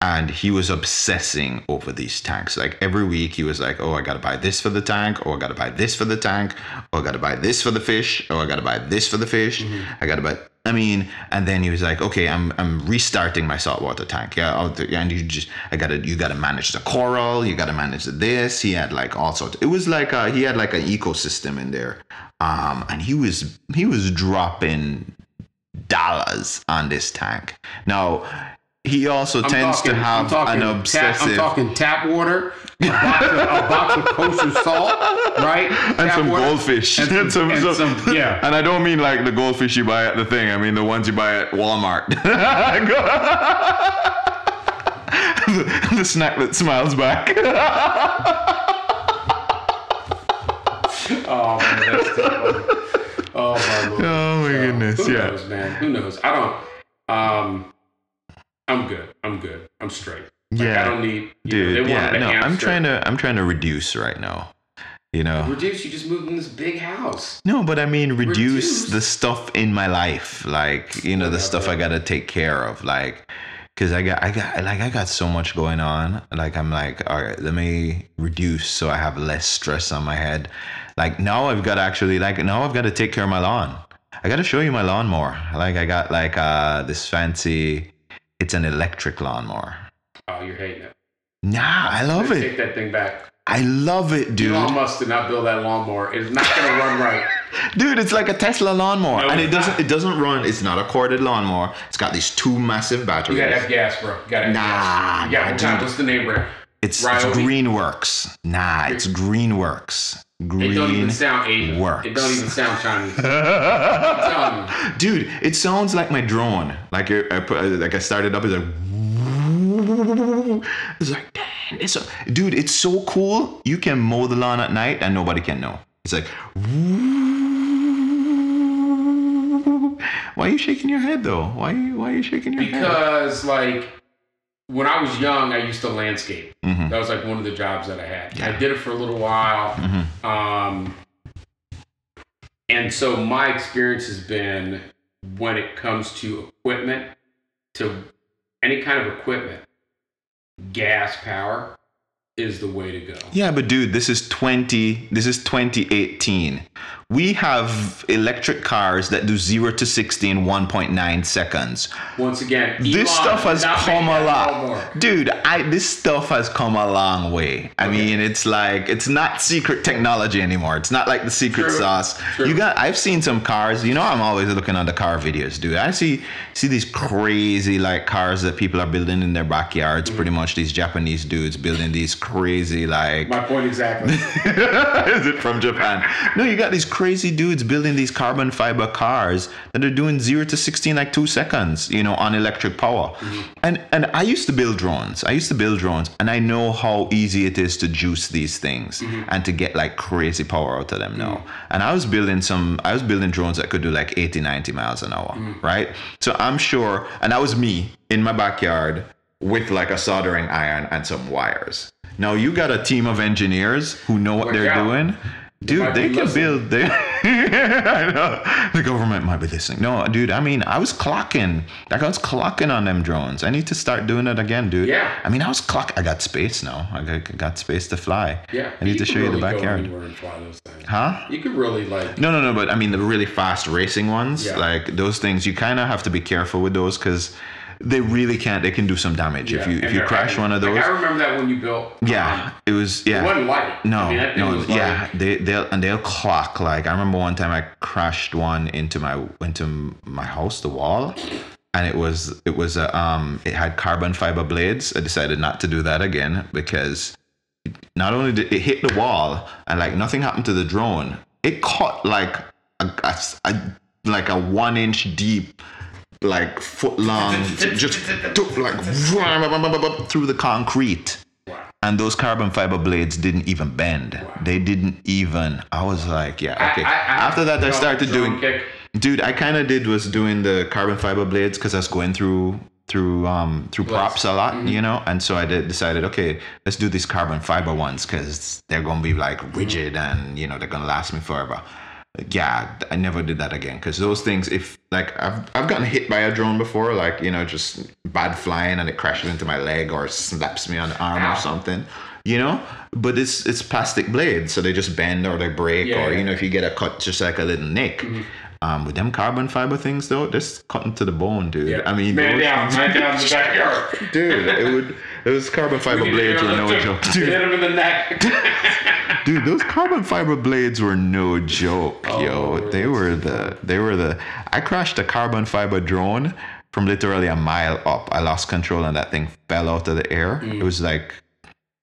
And he was obsessing over these tanks. Like every week he was like, Oh, I gotta buy this for the tank, Oh, I gotta buy this for the tank, Oh, I gotta buy this for the fish, Oh, I gotta buy this for the fish. Mm-hmm. I gotta buy I mean, and then he was like, Okay, I'm I'm restarting my saltwater tank. Yeah, and you just I gotta you gotta manage the coral, you gotta manage this. He had like all sorts. It was like uh he had like an ecosystem in there. Um and he was he was dropping dollars on this tank. Now, he also I'm tends talking, to have talking an Tap, I'm obsessive talking tap water, a box of, a box of kosher salt, right? and Tap some water, goldfish. and some, Some- and some- some- yeah. And I don't mean like the goldfish you buy at the thing. I mean the ones you buy at Walmart. the, the snack that smiles back. Oh man, that's too. Oh my lord. Oh my goodness, Who yeah. knows, man? Who knows? I don't. Um, I'm good. I'm good. I'm straight. Like, Yeah. I don't need. You know, Dude, they wanted yeah, no, I'm trying to I'm trying to reduce right now. You know. reduce. You just moved in this big house. No, but I mean reduce, Reduce? the stuff in my life, like you know the stuff I gotta take care of, like because I got I got like I got so much going on. Like I'm like, all right, let me reduce so I have less stress on my head. Like now I've got actually like now I've got to take care of my lawn. I got to show you my lawnmower. Like I got like uh this fancy. It's an electric lawnmower. Oh, you're hating it. Nah, I love Let's it. Take that thing back. I love it, dude. Elon Musk did not build that lawnmower. It's not gonna run right. Dude, it's like a Tesla lawnmower, No, and it doesn't not. it doesn't run. It's not a corded lawnmower. It's got these two massive batteries. You gotta have gas, bro. You gotta have Nah, gas. Yeah, nah, what kind? dude. What's the name brand? it's, it's Greenworks. Nah, it's Greenworks. It don't even sound Asian. works. It don't even sound Chinese. I'm you. Dude, it sounds like my drone. Like I, I put, uh, like I started up as a. It's like, damn, it's a, dude. It's so cool. You can mow the lawn at night and nobody can know. It's like. Why are you shaking your head though? Why why are you shaking your head? Because like when I was young, I used to landscape. Mhm. That was like one of the jobs that I had. Yeah. I did it for a little while. Mhm. Um, and so my experience has been when it comes to equipment, to any kind of equipment, gas power is the way to go. Yeah, but dude, this is 20 this is 2018. We have electric cars that do 0 to 60 in 1.9 seconds. Once again, this Elon stuff has come a lot. Dude, I this stuff has come a long way. I Okay. mean, it's like it's not secret technology anymore. It's not like the secret True. sauce. True. You got I've seen some cars, you know I'm always looking on the car videos, dude. I see see these crazy like cars that people are building in their backyards, Mm-hmm. pretty much these Japanese dudes building these crazy like My point exactly. Is it from Japan? No, you got these crazy dudes building these carbon fiber cars that are doing zero to sixteen like two seconds, you know, on electric power. Mm-hmm. And and I used to build drones. I used to build drones, and I know how easy it is to juice these things mm-hmm. and to get like crazy power out of them now. Mm-hmm. And I was building some. I was building drones that could do like 80, 90 miles an hour, mm. right? So I'm sure, and that was me in my backyard with like a soldering iron and some wires. Now you got a team of engineers who know what Watch they're out. doing. Dude, they can build. They, I know the government might be listening. No, dude. I mean, I was clocking. Like I was clocking on them drones. I need to start doing it again, dude. Yeah. I mean, I was clock. I got space now. I got, got space to fly. Yeah. I need to show you the backyard. anywhere and fly those things. Huh? You could really like. No, no, no. But I mean, the really fast racing ones, Yeah. like those things, you kind of have to be careful with those because they really can't. They can do some damage if you if and you crash one of Like, those. I remember that when you built. Yeah, um, it was. It Yeah, wasn't light. No, I mean, no, was yeah, like- they they'll and they'll clock. Like I remember one time I crashed one into my into my house, the wall, and it was it was a um it had carbon fiber blades. I decided not to do that again because not only did it hit the wall and like nothing happened to the drone, it caught like a, a, a like a one inch deep like foot long just took like through the concrete Wow. and those carbon fiber blades didn't even bend. They didn't even. I was like, yeah, okay. I- I- After that, I started doing. kick. Dude, I kind of did was doing the carbon fiber blades because I was going through through um through props a lot, Mm-hmm. you know, and so I did decided, okay, let's do these carbon fiber ones because they're gonna be like rigid and you know they're gonna last me forever. Yeah, I never did that again because those things, if like I've I've gotten hit by a drone before, like you know just bad flying and it crashes into my leg or slaps me on the arm Ow. or something, you know. But it's it's plastic blades, so they just bend or they break, Yeah, or yeah. Mm-hmm. you know if you get a cut, just like a little nick. Um, with them carbon fiber things though, just cutting to the bone, dude. Yeah. I mean, man down, man down in the backyard. dude, it would those carbon fiber blades were no joke, Hit dude. him in the neck. Dude, those carbon fiber blades were no joke, Oh, yo. They were the they were the. I crashed a carbon fiber drone from literally a mile up. I lost control and that thing fell out of the air. Mm. It was like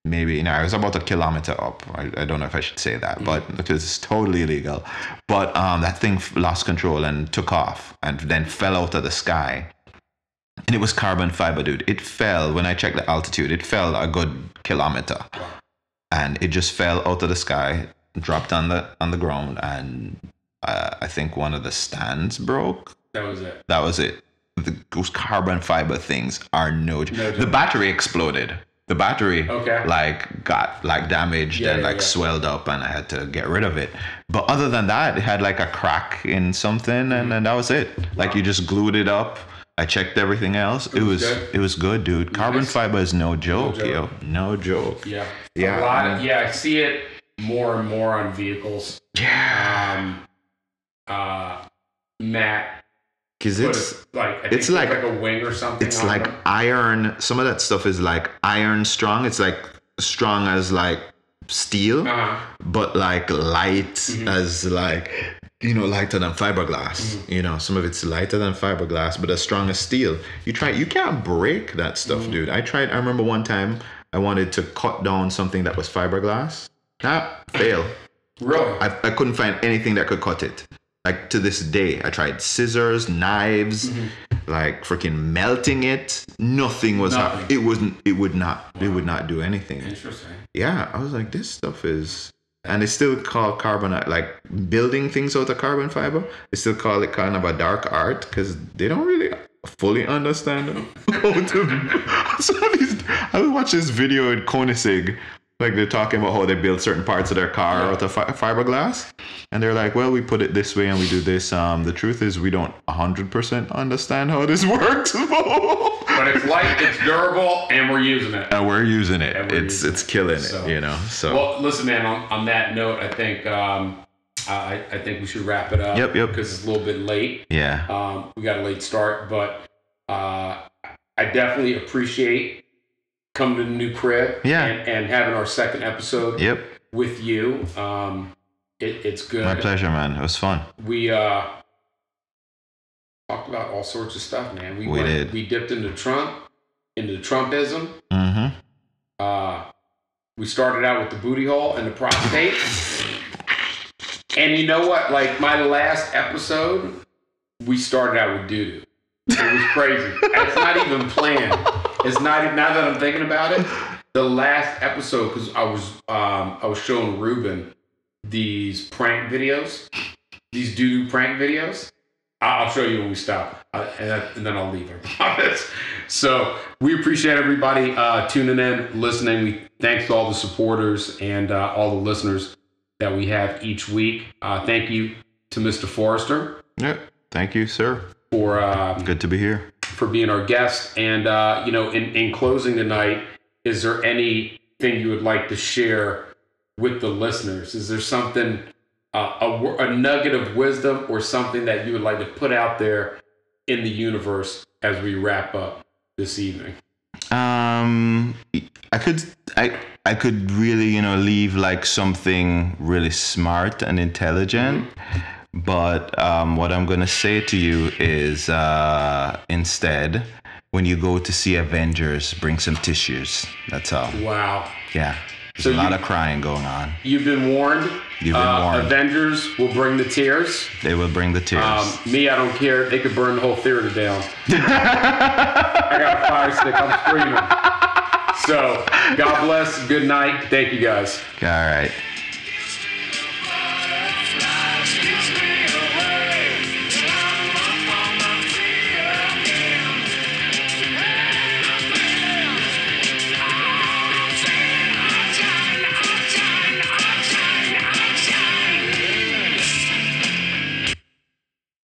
maybe you know I was about a kilometer up. I, I don't know if I should say Mm. that, but because it's totally illegal. But um, that thing f- lost control and took off and then fell out of the sky. And it was carbon fiber, dude. It fell when I checked the altitude. It fell a good kilometer, and it just fell out of the sky, dropped on the on the ground, and uh, I think one of the stands broke. That was it. That was it. The, those carbon fiber things are no. No the battery exploded. The battery Okay. like got like damaged Yeah, and like yeah. swelled up, and I had to get rid of it. But other than that, it had like a crack in something, and, and that was it. Like you just glued it up. I checked everything else. It, was was good? it was good, dude. Carbon Nice. fiber is no joke, joke. yo. No joke. Yeah. Yeah, A lot of, yeah, I see it more and more on vehicles. Yeah. Um, uh, Matt, Cause it's it, like I it's like- like a wing or something. it's like them. iron some of that stuff is like iron strong it's like strong as like steel Uh-huh. but like light Mm-hmm. as like you know lighter than fiberglass Mm-hmm. you know some of it's lighter than fiberglass but as strong as steel you try you can't break that stuff Mm-hmm. dude i tried i remember one time i wanted to cut down something that was fiberglass ah fail Really? I, I couldn't find anything that could cut it. Like to this day, I tried scissors, knives, Mm-hmm. like freaking melting it. Nothing was Nothing. It wasn't. It would not. It would not do anything. Interesting. Yeah, I was like, this stuff is, and they still call carbon like building things out of carbon fiber. They still call it kind of a dark art because they don't really fully understand how to. These, I watched this video in Koenigsegg. Like they're talking about how they build certain parts of their car out of fi- fiberglass, and they're like, "Well, we put it this way and we do this." Um, the truth is, we don't hundred percent understand how this works, But it's light, it's durable, and we're using it. and we're using it. We're it's using it's it. killing So- it, you know. So Well, listen, man. On, on that note, I think um, I, I think we should wrap it up. Yep, yep. Because it's a little bit late. yeah, Um, we got a late start, but uh, I definitely appreciate coming to the new crib. Yeah. And, and having our second episode yep. with you. Um, it, it's good. My pleasure, man. It was fun. We uh, talked about all sorts of stuff, man. We, We did. We dipped into Trump, into Trumpism. Mm-hmm. Uh, we started out with the booty hole and the prostate. and you know what? Like my last episode, we started out with doo doo. It was crazy. it's not even planned. It's not now that I'm thinking about it. The last episode, because I was um, I was showing Reuben these prank videos, these doo doo prank videos. I'll show you when we stop, uh, and, and then I'll leave. I promise. So we appreciate everybody uh, tuning in, listening. We thanks to all the supporters and uh, all the listeners that we have each week. Uh, thank you to Mr. Forrester Yep. Thank you, sir. for um, Good to be here. For being our guest. And uh, you know, in, in closing tonight, is there anything you would like to share with the listeners? Is there something, uh, a, a nugget of wisdom, or something that you would like to put out there in the universe as we wrap up this evening? Um, I could, I, I could really, you know, leave like something really smart and intelligent. But um, what I'm gonna say to you is, uh, instead, when you go to see Avengers, bring some tissues. That's all. Wow. Yeah. There's So a lot you- of crying going on. You've been warned. You've been Uh, warned. Avengers will bring the tears. They will bring the tears. Um, me, I don't care. They could burn the whole theater down. I got a fire stick. I'm screaming. So, God bless. Good night. Thank you guys. all right.